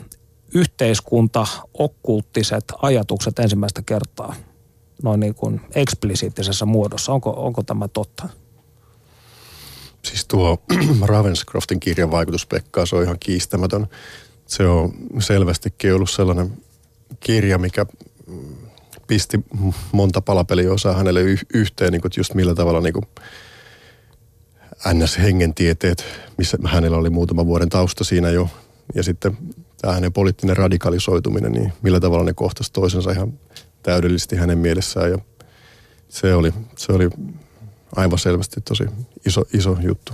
yhteiskunta-okkulttiset ajatukset ensimmäistä kertaa noin niin kuin eksplisiittisessä muodossa. Onko, onko tämä totta? Siis tuo Ravenscroftin kirjan vaikutus Pekkaan, se on ihan kiistämätön. Se on selvästikin ollut sellainen kirja, mikä pisti monta palapeliosaa hänelle yhteen, niin kuin, just millä tavalla niin kuin NS-hengentieteet, missä hänellä oli muutama vuoden tausta siinä jo, ja sitten tämä hänen poliittinen radikalisoituminen, niin millä tavalla ne kohtasi toisensa ihan täydellisesti hänen mielessään. Ja se oli, se oli aivan selvästi tosi iso, iso juttu.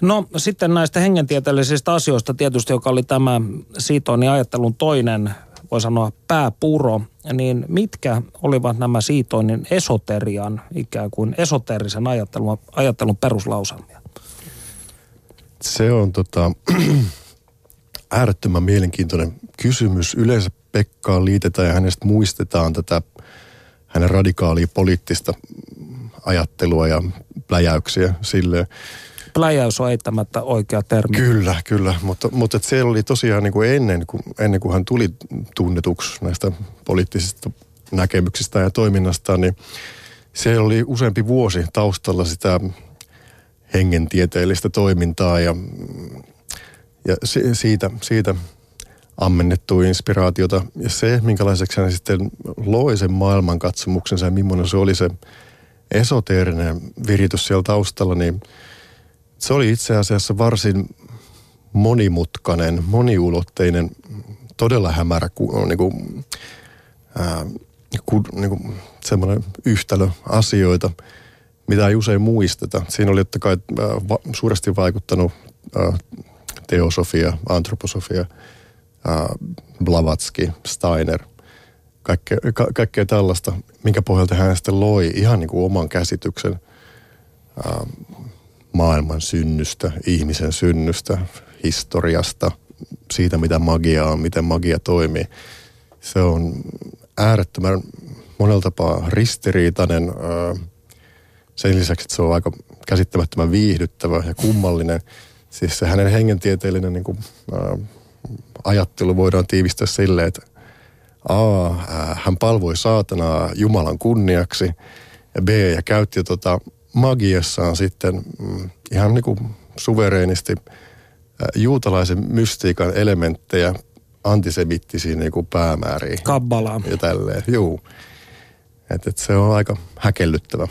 No sitten näistä hengentieteellisistä asioista tietysti, joka oli tämä Siitonin ajattelun toinen, voi sanoa pääpuro, niin mitkä olivat nämä Siitonin esoterian, ikään kuin esoterisen ajattelun, ajattelun peruslauselmia? Se on tota, äärettömän mielenkiintoinen kysymys. Yleensä Pekkaan liitetään ja hänestä muistetaan tätä hänen radikaalia poliittista ajattelua ja pläjäyksiä sille. Pläjäys on eittämättä oikea termi. Kyllä, kyllä, mutta, mutta se oli tosiaan niin kuin ennen, kuin, ennen kuin hän tuli tunnetuksi näistä poliittisista näkemyksistä ja toiminnasta, niin se oli useampi vuosi taustalla sitä hengentieteellistä toimintaa ja, ja siitä, siitä ammennettua inspiraatiota. Ja se, minkälaiseksi hän sitten loi sen maailmankatsomuksensa ja millainen se oli se esoteerinen viritys siellä taustalla, niin se oli itse asiassa varsin monimutkainen, moniulotteinen, todella hämärä niin kuin, ää, ku, niin kuin semmoinen yhtälö asioita, mitä ei usein muisteta. Siinä oli totta kai ää, va, suuresti vaikuttanut ää, teosofia, antroposofia, ää, Blavatsky, Steiner, kaikkea, ka, kaikkea tällaista, minkä pohjalta hän sitten loi ihan niin kuin oman käsityksen ää, maailman synnystä, ihmisen synnystä, historiasta, siitä mitä magia on, miten magia toimii. Se on äärettömän monella tapaa ristiriitainen. Sen lisäksi, että se on aika käsittämättömän viihdyttävä ja kummallinen. Siis se hänen hengentieteellinen niin kuin, ajattelu voidaan tiivistää silleen, että A, hän palvoi saatanaa Jumalan kunniaksi ja B, ja käytti tota magiassaan sitten mm, ihan niin kuin suvereenisti juutalaisen mystiikan elementtejä antisemittisiin niin kuin päämääriin. Kabbalaan. Ja tälleen, juu. Et, et se on aika häkellyttävä.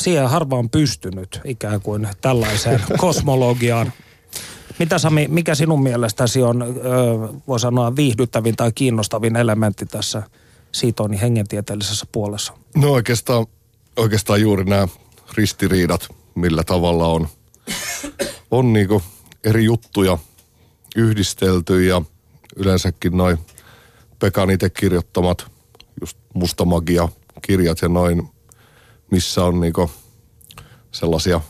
Siihen harva on pystynyt ikään kuin tällaiseen kosmologiaan. Mitä Sami, mikä sinun mielestäsi on, voi sanoa, viihdyttävin tai kiinnostavin elementti tässä Siitonin hengentieteellisessä puolessa? No oikeastaan, oikeastaan juuri nämä ristiriidat, millä tavalla on, on niinku eri juttuja yhdistelty ja yleensäkin noin Pekan itse kirjoittamat just mustamagia kirjat ja noin, missä on niinku sellaisia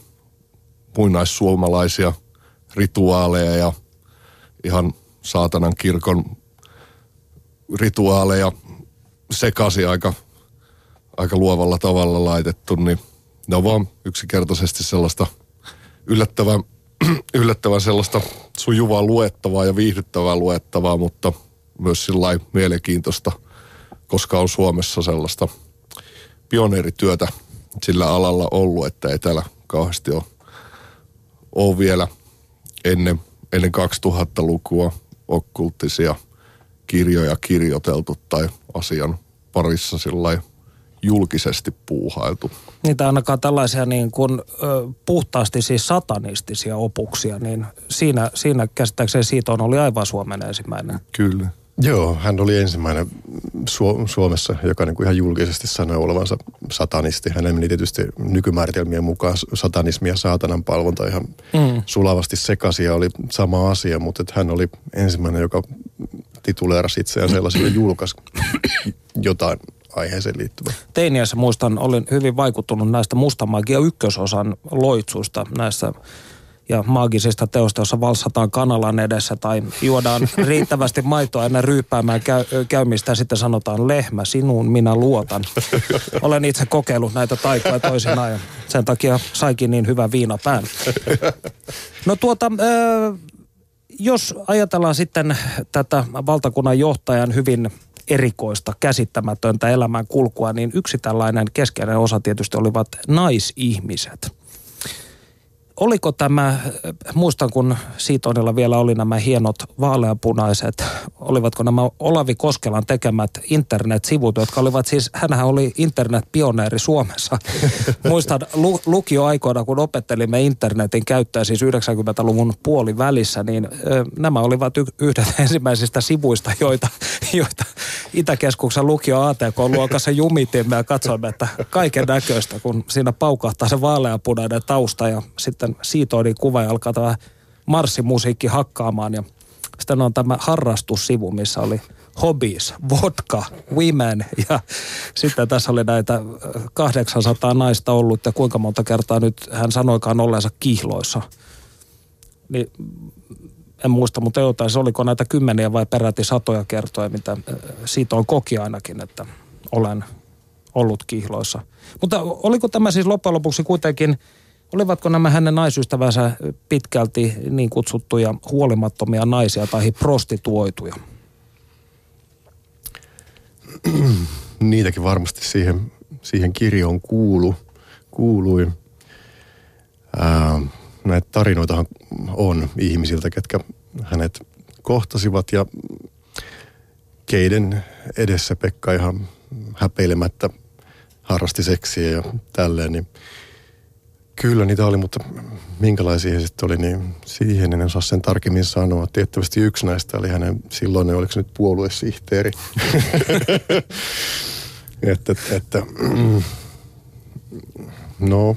muinaissuomalaisia rituaaleja ja ihan saatanan kirkon rituaaleja sekaisin aika, aika luovalla tavalla laitettu, niin ne on vaan yksinkertaisesti sellaista yllättävän, yllättävän sellaista sujuvaa luettavaa ja viihdyttävää luettavaa, mutta myös sillä mielenkiintoista, koska on Suomessa sellaista pioneerityötä sillä alalla ollut, että ei täällä kauheasti ole, ole vielä ennen, ennen 2000-lukua okkulttisia kirjoja kirjoiteltu tai asian parissa sillä julkisesti puuhailtu. Niitä ainakaan tällaisia niin kuin, ö, puhtaasti siis satanistisia opuksia, niin siinä, siinä käsittääkseni siitä on oli aivan Suomen ensimmäinen. Kyllä. Joo, hän oli ensimmäinen Su- Suomessa, joka niin kuin ihan julkisesti sanoi olevansa satanisti. Hän meni tietysti nykymääritelmien mukaan satanismi ja saatanan palvonta ihan mm. sulavasti sekaisin ja oli sama asia, mutta että hän oli ensimmäinen, joka tituleerasi itseään sellaisille julkaisi jotain aiheeseen liittyvää. Teiniässä muistan, olin hyvin vaikuttunut näistä mustamagia ykkösosan loitsuista näissä ja maagisista teosta, jossa valsataan kanalan edessä tai juodaan riittävästi maitoa ennen ryyppäämään käy, käymistä ja sitten sanotaan lehmä, sinuun minä luotan. Olen itse kokeillut näitä taikoja toisinaan ja sen takia saikin niin hyvä viina pään. No tuota, jos ajatellaan sitten tätä valtakunnan johtajan hyvin erikoista, käsittämätöntä elämän kulkua, niin yksi tällainen keskeinen osa tietysti olivat naisihmiset oliko tämä, muistan kun Siitonilla vielä oli nämä hienot vaaleanpunaiset, olivatko nämä Olavi Koskelan tekemät internet-sivut, jotka olivat siis, hänhän oli internet-pioneeri Suomessa. muistan lu, lukioaikoina, kun opettelimme internetin käyttöä siis 90-luvun puolivälissä, niin ö, nämä olivat y- yhdet ensimmäisistä sivuista, joita, joita Itäkeskuksen lukio ATK-luokassa jumitimme ja katsoimme, että kaiken näköistä, kun siinä paukahtaa se vaaleanpunainen tausta ja sitten sitten siitoidin kuva ja alkaa tämä marssimusiikki hakkaamaan ja sitten on tämä harrastussivu, missä oli hobbies, vodka, women ja sitten tässä oli näitä 800 naista ollut ja kuinka monta kertaa nyt hän sanoikaan olleensa kihloissa. Niin en muista, mutta jotain, se oliko näitä kymmeniä vai peräti satoja kertoja, mitä siitä on koki ainakin, että olen ollut kihloissa. Mutta oliko tämä siis loppujen lopuksi kuitenkin Olivatko nämä hänen naisystävänsä pitkälti niin kutsuttuja huolimattomia naisia tai prostituoituja? Niitäkin varmasti siihen, siihen kirjoon kuulu, kuului. Ää, näitä tarinoitahan on ihmisiltä, ketkä hänet kohtasivat ja keiden edessä Pekka ihan häpeilemättä harrasti seksiä ja tälleen, niin Kyllä niitä oli, mutta minkälaisia he sitten oli, niin siihen en osaa sen tarkemmin sanoa. Tiettävästi yksi näistä oli hänen silloinen, oliko se nyt puoluesihteeri. että, että, no,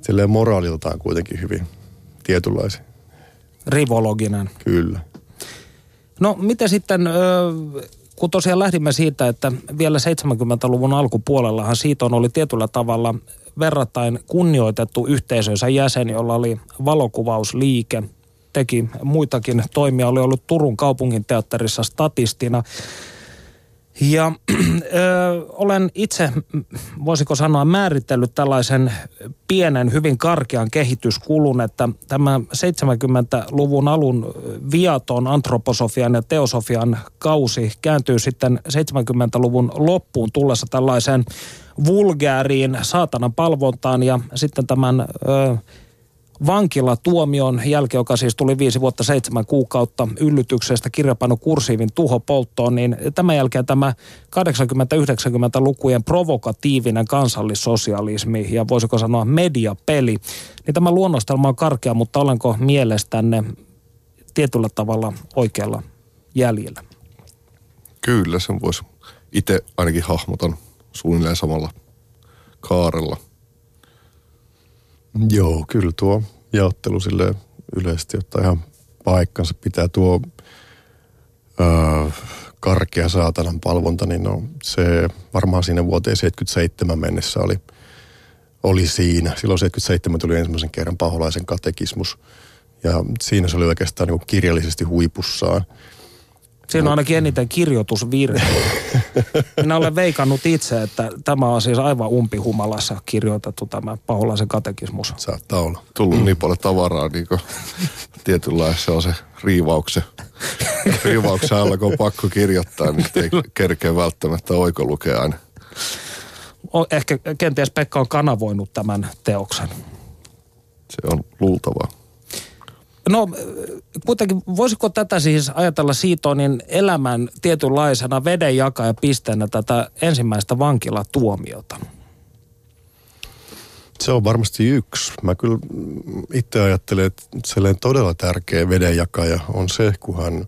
silleen moraaliltaan kuitenkin hyvin tietynlaisia. Rivologinen. Kyllä. No, miten sitten, kun tosiaan lähdimme siitä, että vielä 70-luvun alkupuolellahan siitä oli tietyllä tavalla verrattain kunnioitettu yhteisönsä jäsen, jolla oli valokuvausliike, teki muitakin toimia, oli ollut Turun kaupungin teatterissa statistina. Ja ö, olen itse, voisiko sanoa, määritellyt tällaisen pienen, hyvin karkean kehityskulun, että tämä 70-luvun alun viaton antroposofian ja teosofian kausi kääntyy sitten 70-luvun loppuun tullessa tällaiseen vulgääriin saatanan palvontaan ja sitten tämän ö, vankilatuomion jälkeen, joka siis tuli viisi vuotta seitsemän kuukautta yllytyksestä kirjapano kursiivin tuhopolttoon, niin tämän jälkeen tämä 80-90-lukujen provokatiivinen kansallissosialismi ja voisiko sanoa mediapeli, niin tämä luonnostelma on karkea, mutta olenko mielestänne tietyllä tavalla oikealla jäljellä? Kyllä, sen voisi itse ainakin hahmotan suunnilleen samalla kaarella. Joo, kyllä tuo jaottelu sille yleisesti ottaa ihan paikkansa. Pitää tuo öö, karkea saatanan palvonta, niin no, se varmaan siinä vuoteen 77 mennessä oli, oli siinä. Silloin 77 tuli ensimmäisen kerran paholaisen katekismus. Ja siinä se oli oikeastaan niin kirjallisesti huipussaan. Siinä on ainakin eniten kirjoitusvirhe. Minä olen veikannut itse, että tämä on siis aivan umpihumalassa kirjoitettu tämä Paholaisen katekismus. Saattaa olla. Tullut niin paljon tavaraa niin tietynlaisen se riivauksen, riivauksen alla, kun on pakko kirjoittaa, niin ei kerkeä välttämättä oikolukea aina. Ehkä kenties Pekka on kanavoinut tämän teoksen. Se on luultavaa. No kuitenkin, voisiko tätä siis ajatella Siitonin elämän tietynlaisena vedenjaka ja tätä ensimmäistä vankilatuomiota? Se on varmasti yksi. Mä kyllä itse ajattelen, että sellainen todella tärkeä vedenjakaja on se, kun hän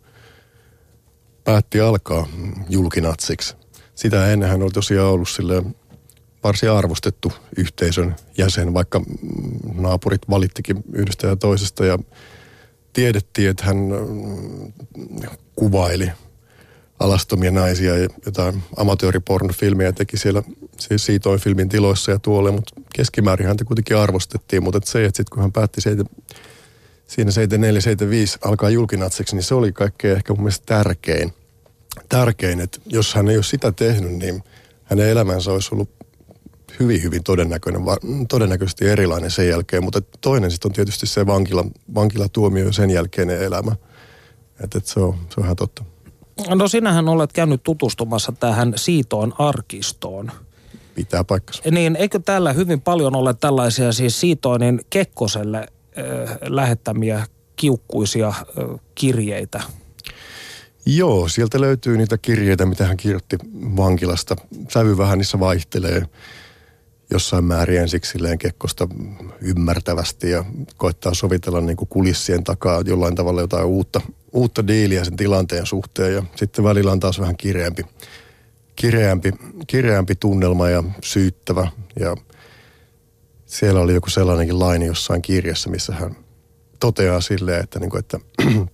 päätti alkaa julkinatsiksi. Sitä ennen hän oli tosiaan ollut sille varsin arvostettu yhteisön jäsen, vaikka naapurit valittikin yhdestä ja toisesta ja tiedettiin, että hän kuvaili alastomia naisia ja jotain amatööripornofilmiä teki siellä siis siitoin filmin tiloissa ja tuolle, mutta keskimäärin häntä kuitenkin arvostettiin, mutta et se, että sitten kun hän päätti seitä, siinä 74-75 alkaa julkinatseksi, niin se oli kaikkein ehkä mun mielestä tärkein. Tärkein, että jos hän ei ole sitä tehnyt, niin hänen elämänsä olisi ollut hyvin, hyvin todennäköinen, va- todennäköisesti erilainen sen jälkeen, mutta toinen sitten on tietysti se vankila, vankilatuomio ja sen jälkeinen elämä. Että et se, on, se on ihan totta. No sinähän olet käynyt tutustumassa tähän Siitoon arkistoon. Pitää paikkansa. Niin eikö täällä hyvin paljon ole tällaisia siis Siitoinin Kekkoselle äh, lähettämiä kiukkuisia äh, kirjeitä? Joo, sieltä löytyy niitä kirjeitä, mitä hän kirjoitti vankilasta. Sävy vähän niissä vaihtelee jossain määrin ensiksi silleen Kekkosta ymmärtävästi ja koittaa sovitella niin kuin kulissien takaa jollain tavalla jotain uutta, uutta diiliä sen tilanteen suhteen. Ja sitten välillä on taas vähän kireämpi, kireämpi, kireämpi tunnelma ja syyttävä. Ja siellä oli joku sellainenkin laini jossain kirjassa, missä hän toteaa silleen, että, niin kuin, että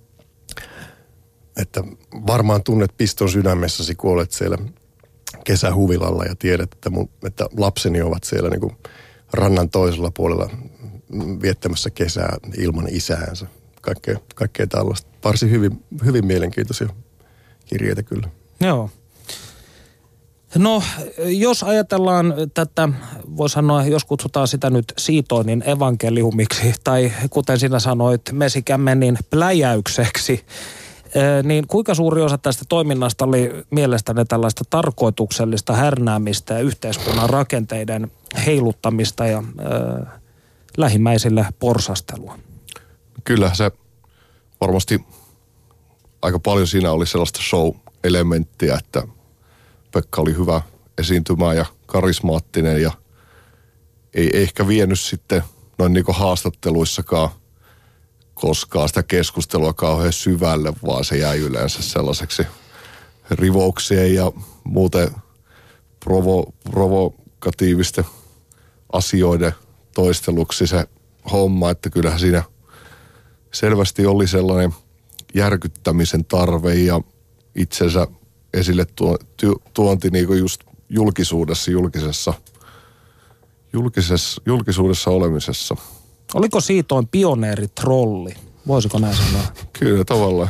että varmaan tunnet piston sydämessäsi, kun olet siellä kesähuvilalla ja tiedät, että, mun, että lapseni ovat siellä niin kuin rannan toisella puolella viettämässä kesää ilman isäänsä. Kaikkea, kaikkea tällaista. Varsin hyvin, hyvin mielenkiintoisia kirjeitä kyllä. Joo. No, jos ajatellaan tätä, voi sanoa, jos kutsutaan sitä nyt Siitoinin evankeliumiksi, tai kuten sinä sanoit, mesikämmenin pläjäykseksi, niin kuinka suuri osa tästä toiminnasta oli mielestäni tällaista tarkoituksellista härnäämistä ja yhteiskunnan rakenteiden heiluttamista ja äh, lähimmäisille porsastelua? Kyllä se varmasti aika paljon siinä oli sellaista show-elementtiä, että Pekka oli hyvä esiintymään ja karismaattinen ja ei ehkä vienyt sitten noin niin haastatteluissakaan koskaan sitä keskustelua kauhean syvälle, vaan se jäi yleensä sellaiseksi rivouksien ja muuten provo, provokatiivisten asioiden toisteluksi se homma, että kyllähän siinä selvästi oli sellainen järkyttämisen tarve ja itsensä esille tuo, tuonti niin just julkisuudessa, julkisessa, julkisessa, julkisuudessa olemisessa. Oliko Siitoin pioneeritrolli? Voisiko näin sanoa? Kyllä tavallaan.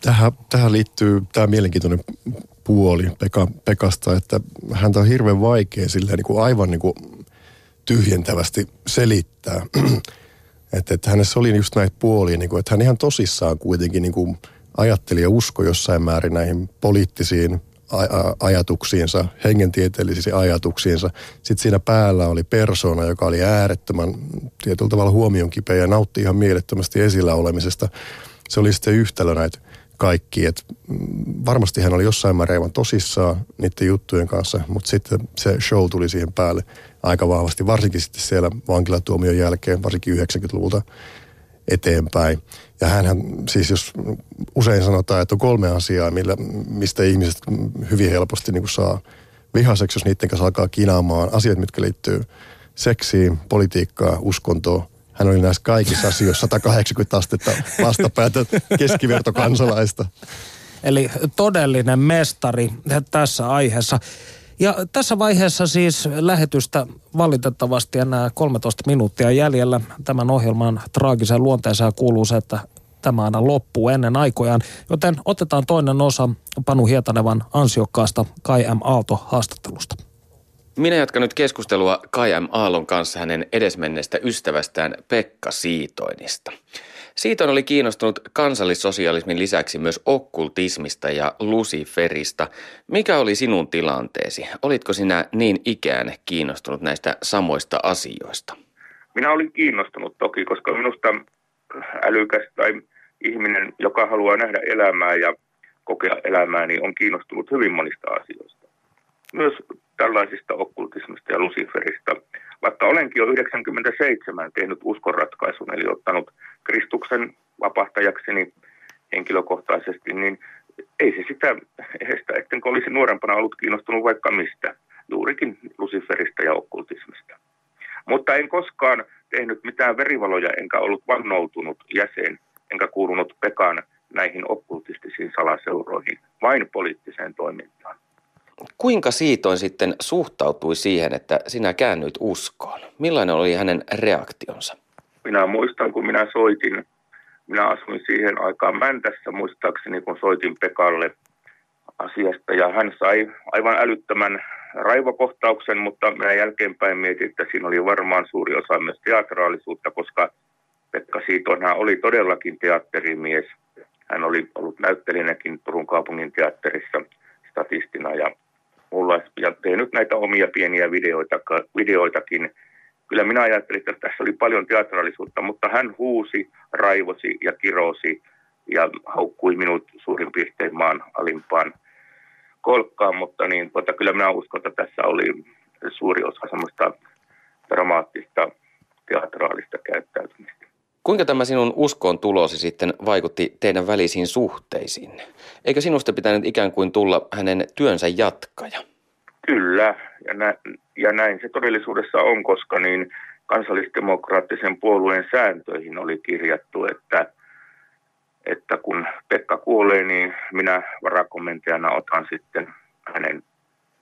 Tähän, tähän liittyy tämä mielenkiintoinen puoli Pekka, Pekasta, että häntä on hirveän vaikea silleen niin kuin aivan niin kuin tyhjentävästi selittää. että, että hänessä oli just näitä puolia, niin kuin, että hän ihan tosissaan kuitenkin niin kuin ajatteli ja uskoi jossain määrin näihin poliittisiin ajatuksiinsa, hengentieteellisiin ajatuksiinsa. Sitten siinä päällä oli persona, joka oli äärettömän tietyllä tavalla huomion kipeä ja nautti ihan mielettömästi esillä olemisesta. Se oli sitten yhtälö näitä kaikki. Et varmasti hän oli jossain määrin aivan tosissaan niiden juttujen kanssa, mutta sitten se show tuli siihen päälle aika vahvasti, varsinkin sitten siellä vankilatuomion jälkeen, varsinkin 90-luvulta eteenpäin. Ja hänhän siis, jos usein sanotaan, että on kolme asiaa, millä, mistä ihmiset hyvin helposti niin kuin saa vihaseksi, jos niiden kanssa alkaa kinaamaan. Asiat, mitkä liittyy seksiin, politiikkaan, uskontoon. Hän oli näissä kaikissa asioissa 180 astetta vastapäätä keskivertokansalaista. Eli todellinen mestari tässä aiheessa. Ja tässä vaiheessa siis lähetystä valitettavasti enää 13 minuuttia jäljellä. Tämän ohjelman traagiseen luonteeseen kuuluu se, että tämä aina loppuu ennen aikojaan, joten otetaan toinen osa Panu Hietanevan ansiokkaasta Kai M. Aalto haastattelusta. Minä jatkan nyt keskustelua Kai M. Aallon kanssa hänen edesmenneestä ystävästään Pekka Siitoinista. Siitoin oli kiinnostunut kansallissosialismin lisäksi myös okkultismista ja luciferista. Mikä oli sinun tilanteesi? Olitko sinä niin ikään kiinnostunut näistä samoista asioista? Minä olin kiinnostunut toki, koska minusta älykäs tai ihminen, joka haluaa nähdä elämää ja kokea elämää, niin on kiinnostunut hyvin monista asioista. Myös tällaisista okkultismista ja luciferista. Vaikka olenkin jo 97 tehnyt uskonratkaisun, eli ottanut Kristuksen vapahtajakseni henkilökohtaisesti, niin ei se sitä estä, ettenkö olisi nuorempana ollut kiinnostunut vaikka mistä, juurikin Luciferista ja okkultismista. Mutta en koskaan tehnyt mitään verivaloja, enkä ollut vannoutunut jäsen, enkä kuulunut Pekan näihin okkultistisiin salaseuroihin, vain poliittiseen toimintaan. Kuinka Siitoin sitten suhtautui siihen, että sinä käännyit uskoon? Millainen oli hänen reaktionsa? Minä muistan, kun minä soitin, minä asuin siihen aikaan Mäntässä muistaakseni, kun soitin Pekalle asiasta ja hän sai aivan älyttömän raivokohtauksen, mutta minä jälkeenpäin mietin, että siinä oli varmaan suuri osa myös teatraalisuutta, koska Pekka Siitoinhan oli todellakin teatterimies. Hän oli ollut näyttelijänäkin Turun kaupungin teatterissa statistina ja mulla ja tehnyt näitä omia pieniä videoita, videoitakin. Kyllä minä ajattelin, että tässä oli paljon teatraalisuutta, mutta hän huusi, raivosi ja kirosi ja haukkui minut suurin piirtein maan alimpaan kolkkaan, mutta niin, tuota, kyllä minä uskon, että tässä oli suuri osa semmoista dramaattista teatraalista käyttäytymistä. Kuinka tämä sinun uskoon tulosi sitten vaikutti teidän välisiin suhteisiin? Eikö sinusta pitänyt ikään kuin tulla hänen työnsä jatkaja? Kyllä, ja, nä- ja näin se todellisuudessa on, koska niin kansallisdemokraattisen puolueen sääntöihin oli kirjattu, että, että kun Pekka kuolee, niin minä varakomentajana otan sitten hänen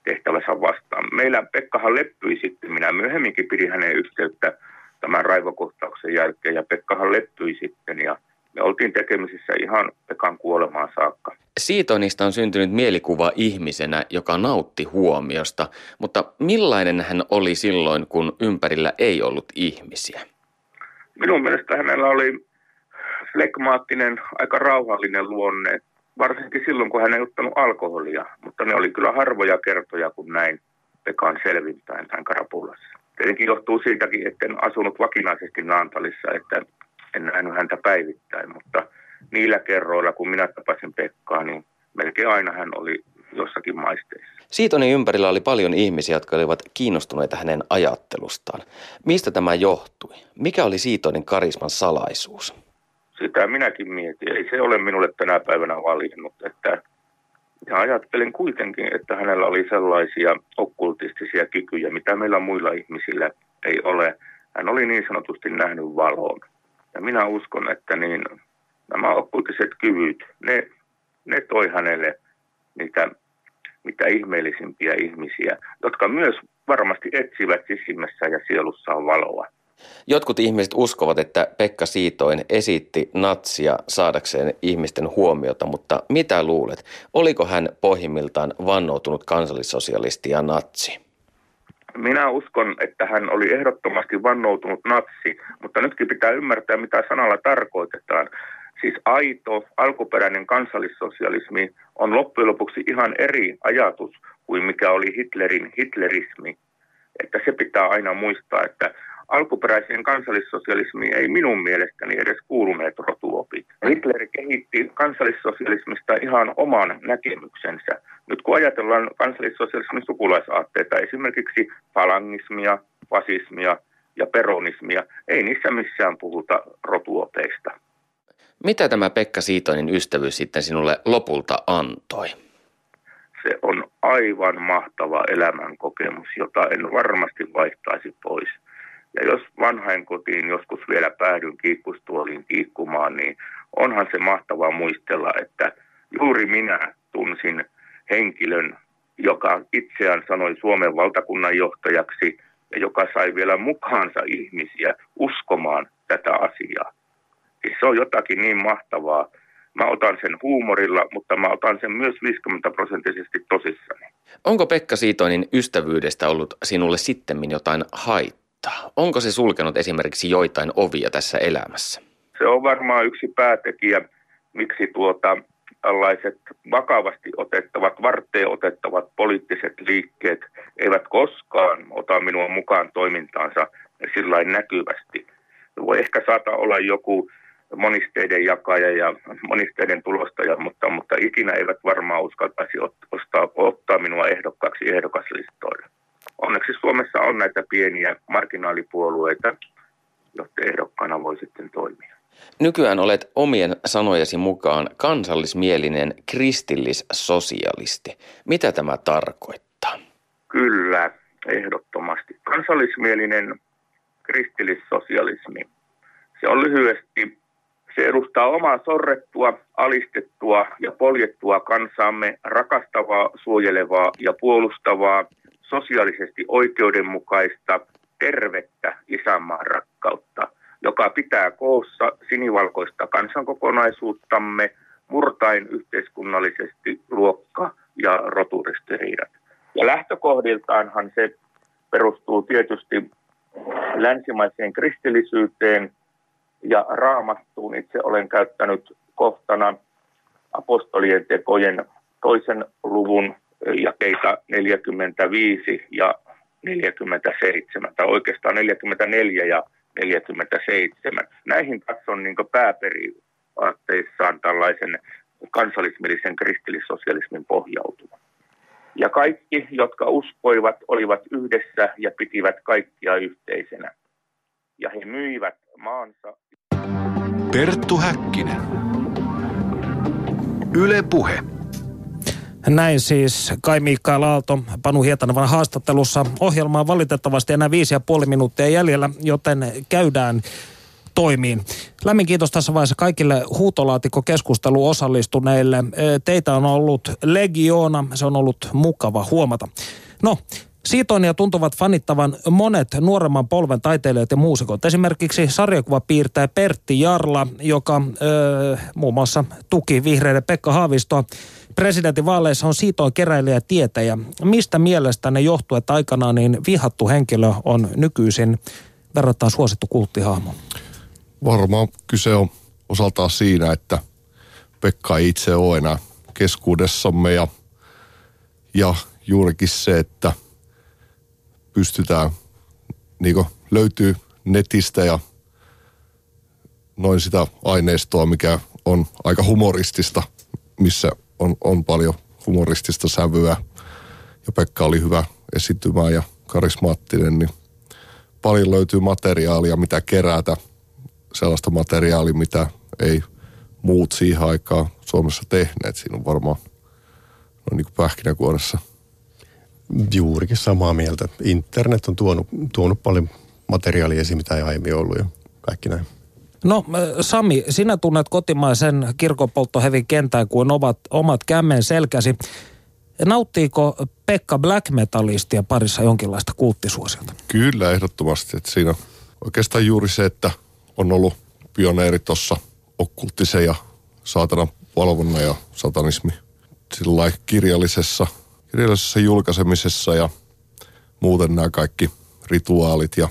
tehtävänsä vastaan. Meillä Pekkahan leppyi sitten, minä myöhemminkin pidin hänen yhteyttä tämän raivokohtauksen jälkeen ja Pekkahan leppyi sitten ja me oltiin tekemisissä ihan Pekan kuolemaan saakka. Siitonista on syntynyt mielikuva ihmisenä, joka nautti huomiosta, mutta millainen hän oli silloin, kun ympärillä ei ollut ihmisiä? Minun mielestä hänellä oli flegmaattinen, aika rauhallinen luonne, varsinkin silloin, kun hän ei ottanut alkoholia, mutta ne oli kyllä harvoja kertoja, kun näin Pekan selvintäen tämän karapulassa. Tietenkin johtuu siitäkin, että en asunut vakinaisesti Naantalissa, että en nähnyt häntä päivittäin, mutta niillä kerroilla, kun minä tapasin Pekkaa, niin melkein aina hän oli jossakin maisteissa. Siitonin ympärillä oli paljon ihmisiä, jotka olivat kiinnostuneita hänen ajattelustaan. Mistä tämä johtui? Mikä oli Siitonin karisman salaisuus? Sitä minäkin mietin. Ei se ole minulle tänä päivänä valinnut, että ja ajattelin kuitenkin, että hänellä oli sellaisia okkultistisia kykyjä, mitä meillä muilla ihmisillä ei ole. Hän oli niin sanotusti nähnyt valon. Ja minä uskon, että niin, nämä okkultiset kyvyt, ne, ne toi hänelle niitä mitä ihmeellisimpiä ihmisiä, jotka myös varmasti etsivät sisimmässä ja sielussaan valoa. Jotkut ihmiset uskovat, että Pekka Siitoin esitti natsia saadakseen ihmisten huomiota, mutta mitä luulet? Oliko hän pohjimmiltaan vannoutunut kansallissosialisti ja natsi? Minä uskon, että hän oli ehdottomasti vannoutunut natsi, mutta nytkin pitää ymmärtää, mitä sanalla tarkoitetaan. Siis aito, alkuperäinen kansallissosialismi on loppujen lopuksi ihan eri ajatus kuin mikä oli Hitlerin hitlerismi. Että se pitää aina muistaa, että alkuperäiseen kansallissosialismiin ei minun mielestäni edes kuuluneet rotuopit. Hitler kehitti kansallissosialismista ihan oman näkemyksensä. Nyt kun ajatellaan kansallissosialismin sukulaisaatteita, esimerkiksi falangismia, fasismia ja peronismia, ei niissä missään puhuta rotuopeista. Mitä tämä Pekka Siitonin ystävyys sitten sinulle lopulta antoi? Se on aivan mahtava elämän kokemus, jota en varmasti vaihtaisi pois. Ja jos vanhain kotiin joskus vielä päädyn kiikkustuoliin kiikkumaan, niin onhan se mahtavaa muistella, että juuri minä tunsin henkilön, joka itseään sanoi Suomen valtakunnan johtajaksi ja joka sai vielä mukaansa ihmisiä uskomaan tätä asiaa. Siis se on jotakin niin mahtavaa. Mä otan sen huumorilla, mutta mä otan sen myös 50 prosenttisesti tosissani. Onko Pekka Siitoinin ystävyydestä ollut sinulle sittemmin jotain haittaa? Onko se sulkenut esimerkiksi joitain ovia tässä elämässä? Se on varmaan yksi päätekijä, miksi tuota, tällaiset vakavasti otettavat, varteen otettavat poliittiset liikkeet eivät koskaan ota minua mukaan toimintaansa sillä näkyvästi. Voi ehkä saata olla joku monisteiden jakaja ja monisteiden tulostaja, mutta, mutta ikinä eivät varmaan uskaltaisi ottaa, ottaa minua ehdokkaaksi ehdokaslistoille. Onneksi Suomessa on näitä pieniä marginaalipuolueita, jotta ehdokkaana voi sitten toimia. Nykyään olet omien sanojesi mukaan kansallismielinen kristillissosialisti. Mitä tämä tarkoittaa? Kyllä, ehdottomasti. Kansallismielinen kristillissosialismi. Se on lyhyesti, se edustaa omaa sorrettua, alistettua ja poljettua kansaamme rakastavaa, suojelevaa ja puolustavaa, sosiaalisesti oikeudenmukaista, tervettä isänmaan rakkautta – joka pitää koossa sinivalkoista kansankokonaisuuttamme murtain yhteiskunnallisesti luokka- ja roturistiriidat. Ja lähtökohdiltaanhan se perustuu tietysti länsimaiseen kristillisyyteen ja raamattuun. Itse olen käyttänyt kohtana apostolien tekojen toisen luvun jakeita 45 ja 47, tai oikeastaan 44 ja 47. Näihin katson niin pääperiaatteissaan tällaisen kansallismielisen kristillissosialismin pohjautuvan. Ja kaikki, jotka uskoivat, olivat yhdessä ja pitivät kaikkia yhteisenä. Ja he myivät maansa. Perttu Häkkinen. Yle Puhe. Näin siis Kai Mikael Aalto Panu Hietanavan haastattelussa. Ohjelmaa valitettavasti enää viisi ja puoli minuuttia jäljellä, joten käydään toimiin. Lämmin kiitos tässä vaiheessa kaikille huutolaatikko-keskustelu osallistuneille. Teitä on ollut legioona, se on ollut mukava huomata. No, Siitoinia tuntuvat fanittavan monet nuoremman polven taiteilijat ja muusikot. Esimerkiksi sarjakuvapiirtäjä Pertti Jarla, joka öö, muun muassa tuki vihreiden Pekka Haavistoa vaaleissa on siitoin keräilijä ja tietäjä. Mistä mielestä ne johtuu, että aikanaan niin vihattu henkilö on nykyisin verrattain suosittu kulttihahmo? Varmaan kyse on osaltaan siinä, että Pekka ei itse ole enää keskuudessamme ja, ja juurikin se, että pystytään, niin löytyy netistä ja noin sitä aineistoa, mikä on aika humoristista, missä on, on paljon humoristista sävyä ja Pekka oli hyvä esiintymään ja karismaattinen, niin paljon löytyy materiaalia, mitä kerätä, sellaista materiaalia, mitä ei muut siihen aikaan Suomessa tehneet. Siinä on varmaan on niin kuin pähkinäkuoressa. Juurikin samaa mieltä. Internet on tuonut, tuonut paljon materiaalia esiin, mitä ei aiemmin ollut ja kaikki näin. No Sami, sinä tunnet kotimaisen kirkonpolttohevin kentän kuin ovat, omat kämmen selkäsi. Nauttiiko Pekka black metalistia parissa jonkinlaista kulttisuosiota? Kyllä, ehdottomasti. Että siinä oikeastaan juuri se, että on ollut pioneeri tuossa okkulttisen ja saatanan valvonnan ja satanismi sillä kirjallisessa, kirjallisessa julkaisemisessa ja muuten nämä kaikki rituaalit ja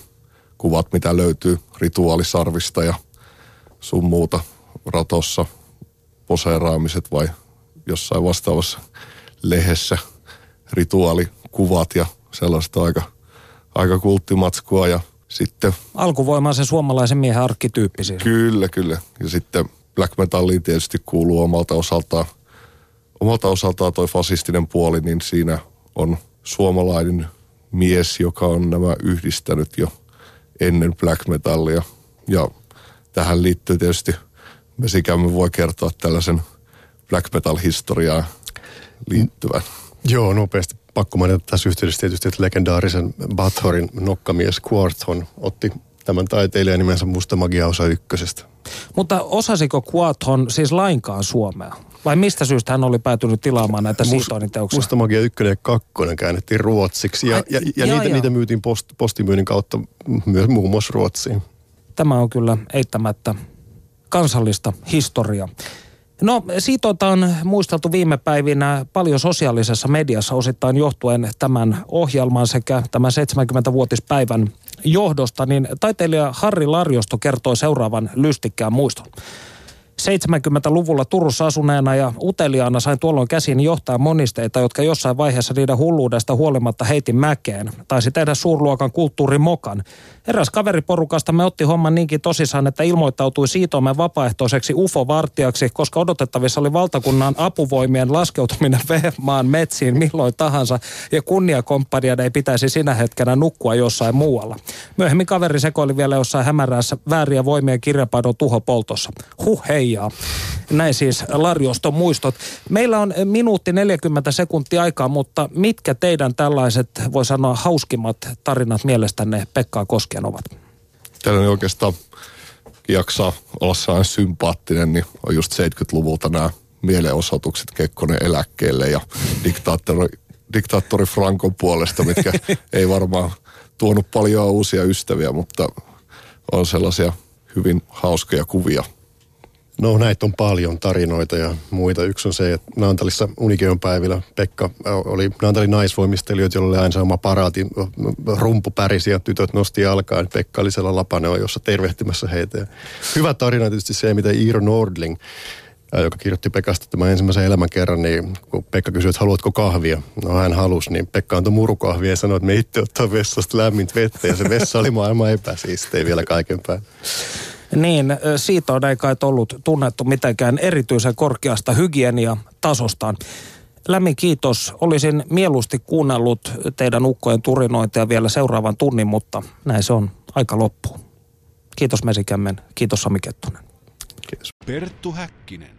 kuvat, mitä löytyy rituaalisarvista ja – sun muuta ratossa poseeraamiset vai jossain vastaavassa lehdessä rituaalikuvat ja sellaista aika, aika kulttimatskua ja sitten... Alkuvoimaa se suomalaisen miehen arkkityyppi siis. Kyllä, kyllä. Ja sitten black metalliin tietysti kuuluu omalta osaltaan, omalta osaltaan toi fasistinen puoli, niin siinä on suomalainen mies, joka on nämä yhdistänyt jo ennen black metallia. Ja tähän liittyy tietysti, Vesikämme voi kertoa tällaisen black metal-historiaa liittyvän. Joo, nopeasti pakko mainita tässä yhteydessä tietysti, että legendaarisen Bathorin nokkamies Quarthon otti tämän taiteilijan nimensä Musta Magia osa ykkösestä. Mutta osasiko Quarthon siis lainkaan suomea? Vai mistä syystä hän oli päätynyt tilaamaan näitä Mus, siitoiniteoksia? Musta Magia 1 ja 2 käännettiin ruotsiksi ja, Ai, ja, ja, ja niitä, niitä myytiin post, postimyynnin kautta myös muun muassa Ruotsiin tämä on kyllä eittämättä kansallista historiaa. No siitä on muisteltu viime päivinä paljon sosiaalisessa mediassa osittain johtuen tämän ohjelman sekä tämän 70-vuotispäivän johdosta, niin taiteilija Harri Larjosto kertoi seuraavan lystikkään muiston. 70-luvulla Turussa asuneena ja uteliaana sain tuolloin käsiin johtaa monisteita, jotka jossain vaiheessa niiden hulluudesta huolimatta heitin mäkeen. Taisi tehdä suurluokan kulttuurimokan. Eräs kaveriporukasta me otti homman niinkin tosissaan, että ilmoittautui siitoimen vapaaehtoiseksi UFO-vartijaksi, koska odotettavissa oli valtakunnan apuvoimien laskeutuminen Vehmaan metsiin milloin tahansa ja kunniakomppanian ei pitäisi sinä hetkenä nukkua jossain muualla. Myöhemmin kaveri sekoili vielä jossain hämärässä vääriä voimien kirjapadon tuhopoltossa. Huh heijaa. Näin siis Larjoston muistot. Meillä on minuutti 40 sekuntia aikaa, mutta mitkä teidän tällaiset, voi sanoa, hauskimmat tarinat mielestänne Pekkaa koskien ovat? On oikeastaan jaksaa olla sellainen sympaattinen, niin on just 70-luvulta nämä mielenosoitukset Kekkonen eläkkeelle ja diktaattori, diktaattori Frankon puolesta, mitkä ei varmaan tuonut paljon uusia ystäviä, mutta on sellaisia hyvin hauskoja kuvia – No näitä on paljon tarinoita ja muita. Yksi on se, että Naantalissa Unikeon päivillä Pekka oli Naantalin naisvoimistelijoita, jolla oli aina sama paraati. Ja tytöt nosti jalkaan. Pekka oli siellä Lapaneo, jossa tervehtimässä heitä. Ja hyvä tarina tietysti se, miten Iiro Nordling joka kirjoitti Pekasta tämän ensimmäisen elämän kerran, niin kun Pekka kysyi, että haluatko kahvia? No hän halusi, niin Pekka antoi murukahvia ja sanoi, että me itse ottaa vessasta lämmintä vettä ja se vessa oli maailman epäsiistei vielä kaiken päin. Niin, siitä on ei kai ollut tunnettu mitenkään erityisen korkeasta hygieniatasostaan. Lämmin kiitos. Olisin mieluusti kuunnellut teidän ukkojen turinointia vielä seuraavan tunnin, mutta näin se on. Aika loppu. Kiitos Mesikämmen. Kiitos Sami Kettunen. Kiitos. Perttu Häkkinen.